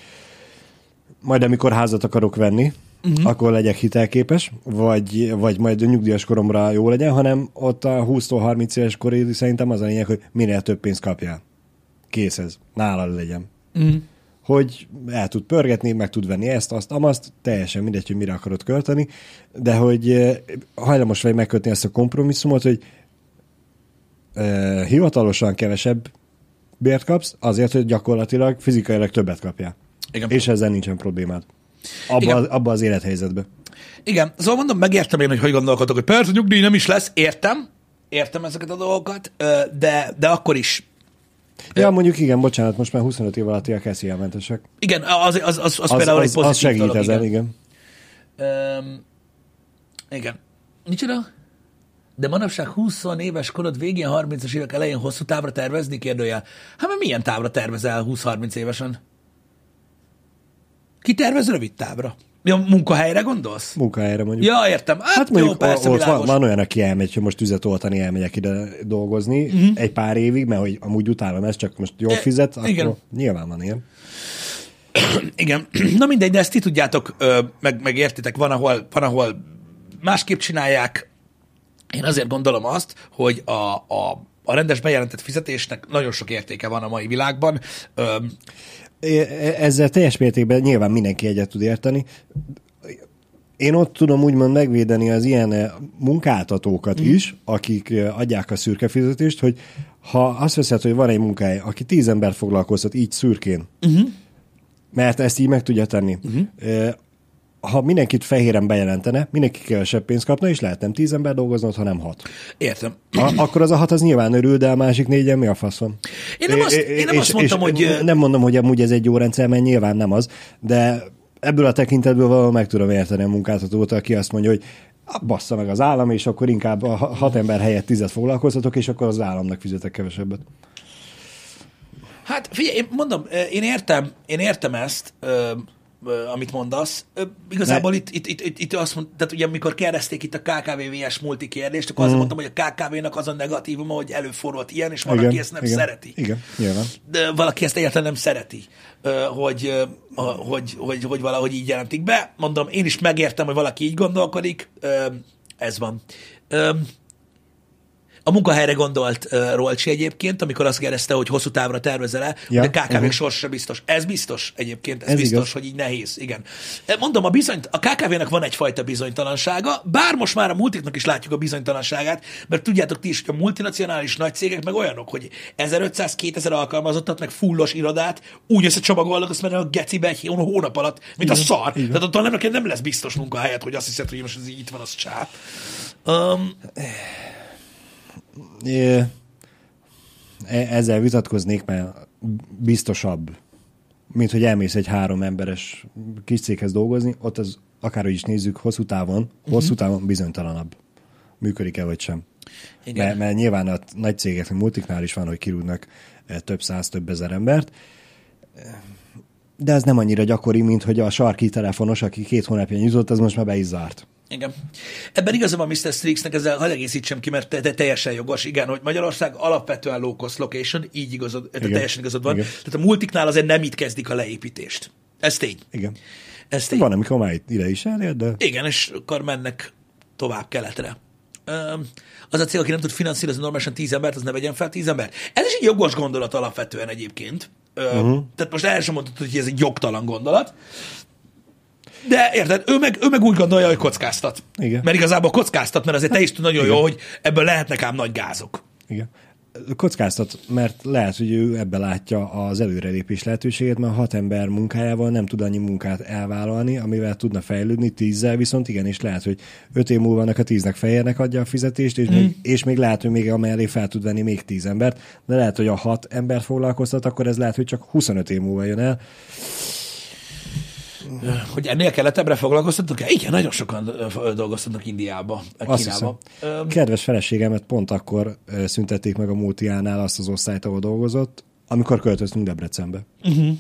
majd amikor házat akarok venni, uh-huh. akkor legyek hitelképes, vagy, vagy majd a nyugdíjas koromra jó legyen, hanem ott a 20-30 éves korig szerintem az a lényeg, hogy minél több pénzt kapjál. Kész ez. Nála legyen. Uh-huh hogy el tud pörgetni, meg tud venni ezt, azt, amazt, teljesen mindegy, hogy mire akarod költeni, de hogy eh, hajlamos vagy megkötni ezt a kompromisszumot, hogy uh, hivatalosan kevesebb bért kapsz, azért, hogy gyakorlatilag fizikailag többet kapjál. Igen. És ezzel nincsen problémád. Abba, abba az élethelyzetbe. Igen, szóval mondom, megértem én, hogy hogy gondolkodok, hogy persze nyugdíj nem is lesz, értem, értem ezeket a dolgokat, de, de akkor is Ja, mondjuk igen, bocsánat, most már 25 év alatti a keszélyementesek. Igen, az, az, az, az, az például az, egy pozitív az segít dolog, ezen, igen. Igen. Um, igen. Micsoda? De manapság 20 éves korod végén, 30-as évek elején hosszú távra tervezni? Kérdőjel. Hát mert milyen távra tervezel 20-30 évesen? Ki tervez rövid távra? Ja, munkahelyre gondolsz? Munkahelyre mondjuk. Ja, értem. Hát, hát mondjuk jó, persze, ott van, van, olyan, aki elmegy, hogy most tüzet oltani, elmegyek ide dolgozni uh-huh. egy pár évig, mert hogy amúgy utálom ezt, csak most jól fizet, e, igen. akkor nyilván van ilyen. [coughs] Igen. [clears throat] Na mindegy, de ezt ti tudjátok, meg, meg értitek, van ahol, van, ahol másképp csinálják. Én azért gondolom azt, hogy a, a, a rendes bejelentett fizetésnek nagyon sok értéke van a mai világban. Ezzel teljes mértékben nyilván mindenki egyet tud érteni. Én ott tudom úgymond megvédeni az ilyen e, munkáltatókat mm. is, akik e, adják a szürke fizetést, hogy ha azt veszed, hogy van egy munkahely, aki tíz ember foglalkoztat így szürkén, uh-huh. mert ezt így meg tudja tenni, uh-huh ha mindenkit fehéren bejelentene, mindenki kevesebb pénzt kapna, és lehet nem tíz ember dolgozni, hanem hat. Értem. A, akkor az a hat az nyilván örül, de a másik négyen mi a faszom? Én nem azt, én nem és, azt mondtam, és hogy... Nem mondom, hogy amúgy ez egy jó rendszer, mert nyilván nem az, de ebből a tekintetből valahol meg tudom érteni a munkáltatót, aki azt mondja, hogy bassza meg az állam, és akkor inkább a hat ember helyett tizet foglalkoztatok, és akkor az államnak fizetek kevesebbet. Hát figyelj, én mondom, én értem, én értem ezt, amit mondasz. Igazából itt, itt, itt, itt, itt azt mond, tehát ugye amikor kérdezték itt a KKV-VS multi kérdést, akkor mm. azt mondtam, hogy a KKV-nak az a negatívuma, hogy előfordult ilyen, és van, igen, aki ezt nem igen, szereti. Igen, nyilván. De valaki ezt egyáltalán nem szereti, hogy, hogy, hogy, hogy valahogy így jelentik be. Mondom, én is megértem, hogy valaki így gondolkodik. Ez van. A munkahelyre gondolt uh, Rolcsi egyébként, amikor azt kérdezte, hogy hosszú távra tervezel-e, ja, de KKV uh-huh. sorsa biztos. Ez biztos egyébként, ez, ez biztos, igaz. hogy így nehéz, igen. Mondom, a, bizonyt, a KKV-nek van egyfajta bizonytalansága, bár most már a multiknak is látjuk a bizonytalanságát, mert tudjátok ti is, hogy a multinacionális nagy cégek meg olyanok, hogy 1500-2000 alkalmazottat, meg fullos irodát úgy összecsomagolnak, azt mennek a gecibe egy hónap alatt, mint igen, a szar. Igen. Tehát ott nem, nem lesz biztos munkahelyet, hogy azt hiszed, hogy most ez így itt van, az csáp. Um, E, ezzel vitatkoznék, mert biztosabb, mint hogy elmész egy három emberes kis céghez dolgozni, ott az akárhogy is nézzük, hosszú távon, uh-huh. hosszú távon bizonytalanabb. Működik-e vagy sem. Igen. Mert, mert nyilván a nagy cégek, a multiknál is van, hogy kirúgnak e, több száz, több ezer embert, de ez nem annyira gyakori, mint hogy a sarki telefonos, aki két hónapja nyitott, az most már be is zárt. Igen. Ebben igazam van Mr. Strixnek, ezzel hadd egészítsem ki, mert te, te teljesen jogos. Igen, hogy Magyarország alapvetően low cost location, így igazod, te teljesen igazad van. Igen. Tehát a multiknál azért nem itt kezdik a leépítést. Ez tény. Igen. Ez tény. Van, amikor már ide is elér, de... Igen, és akkor mennek tovább keletre. Az a cél, aki nem tud finanszírozni normálisan tíz embert, az ne vegyen fel tíz embert. Ez is egy jogos gondolat alapvetően egyébként. Uh-huh. Tehát most el sem mondtad, hogy ez egy jogtalan gondolat. De érted, ő meg, ő meg úgy gondolja, hogy kockáztat. Igen. Mert igazából kockáztat, mert azért te is tud nagyon Igen. jó, hogy ebből lehetnek ám nagy gázok. Igen. kockáztat, mert lehet, hogy ő ebbe látja az előrelépés lehetőségét, mert hat ember munkájával nem tud annyi munkát elvállalni, amivel tudna fejlődni tízzel, viszont igen, és lehet, hogy öt év múlva a tíznek fejérnek adja a fizetést, és, mm. még, és még lehet, hogy még amellé fel tud venni még tíz embert, de lehet, hogy a hat embert foglalkoztat, akkor ez lehet, hogy csak 25 év múlva jön el. Hogy ennél keletebbre foglalkoztatok -e? Igen, nagyon sokan dolgoztatnak Indiába, Kínába. Kedves feleségemet pont akkor szüntették meg a multiánál azt az osztályt, ahol dolgozott, amikor költöztünk Debrecenbe. Uh-huh.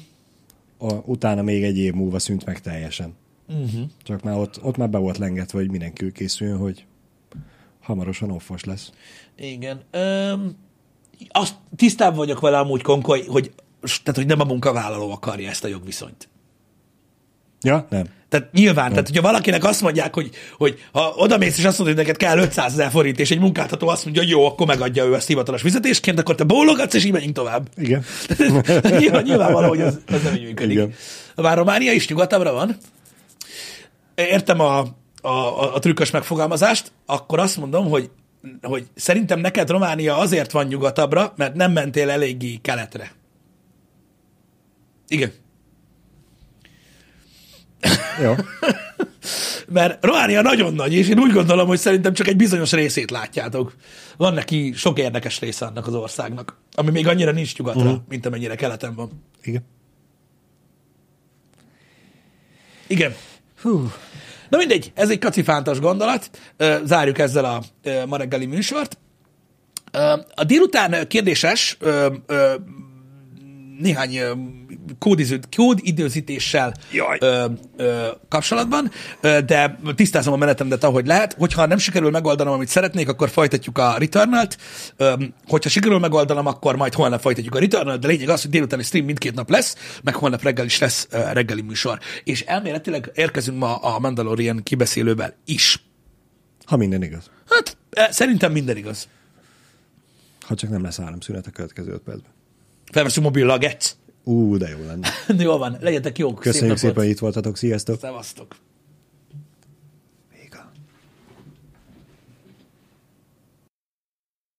A, utána még egy év múlva szűnt meg teljesen. Uh-huh. Csak már ott, ott már be volt lengetve, hogy mindenki készüljön, hogy hamarosan offos lesz. Igen. Um, azt tisztában vagyok vele amúgy, Konkoly, hogy, tehát, hogy nem a munkavállaló akarja ezt a jogviszonyt. Ja, nem. Tehát nyilván, nem. tehát hogyha valakinek azt mondják, hogy, hogy ha odamész és azt mondod, hogy neked kell 500 ezer forint, és egy munkáltató azt mondja, hogy jó, akkor megadja ő ezt hivatalos fizetésként, akkor te bólogatsz, és így menjünk tovább. Igen. [laughs] nyilván, nyilvánvaló, hogy ez, ez nem így működik. Igen. Bár Románia is nyugatabbra van. Értem a, a, a, a trükkös megfogalmazást, akkor azt mondom, hogy hogy szerintem neked Románia azért van nyugatabbra, mert nem mentél eléggé keletre. Igen. Jó. [laughs] Mert Románia nagyon nagy, és én úgy gondolom, hogy szerintem csak egy bizonyos részét látjátok. Van neki sok érdekes része annak az országnak, ami még annyira nincs nyugatra, uh-huh. mint amennyire keleten van. Igen. Igen. Hú. Na mindegy, ez egy kacifántos gondolat. Zárjuk ezzel a ma reggeli műsort. A délután kérdéses, néhány kódidőzítéssel ö, ö, kapcsolatban, de tisztázom a menetemet, ahogy lehet. Hogyha nem sikerül megoldanom, amit szeretnék, akkor folytatjuk a Returnal-t. Hogyha sikerül megoldanom, akkor majd holnap folytatjuk a Returnal, de lényeg az, hogy délutáni stream mindkét nap lesz, meg holnap reggel is lesz reggeli műsor. És elméletileg érkezünk ma a Mandalorian kibeszélővel is. Ha minden igaz. Hát, szerintem minden igaz. Ha csak nem lesz áramszünet a következő öt percben. Felveszünk mobil getsz. Ú, de jó lenne. [laughs] jó van, legyetek jók. Köszönjük szépen, hogy itt voltatok. Sziasztok. Szevasztok.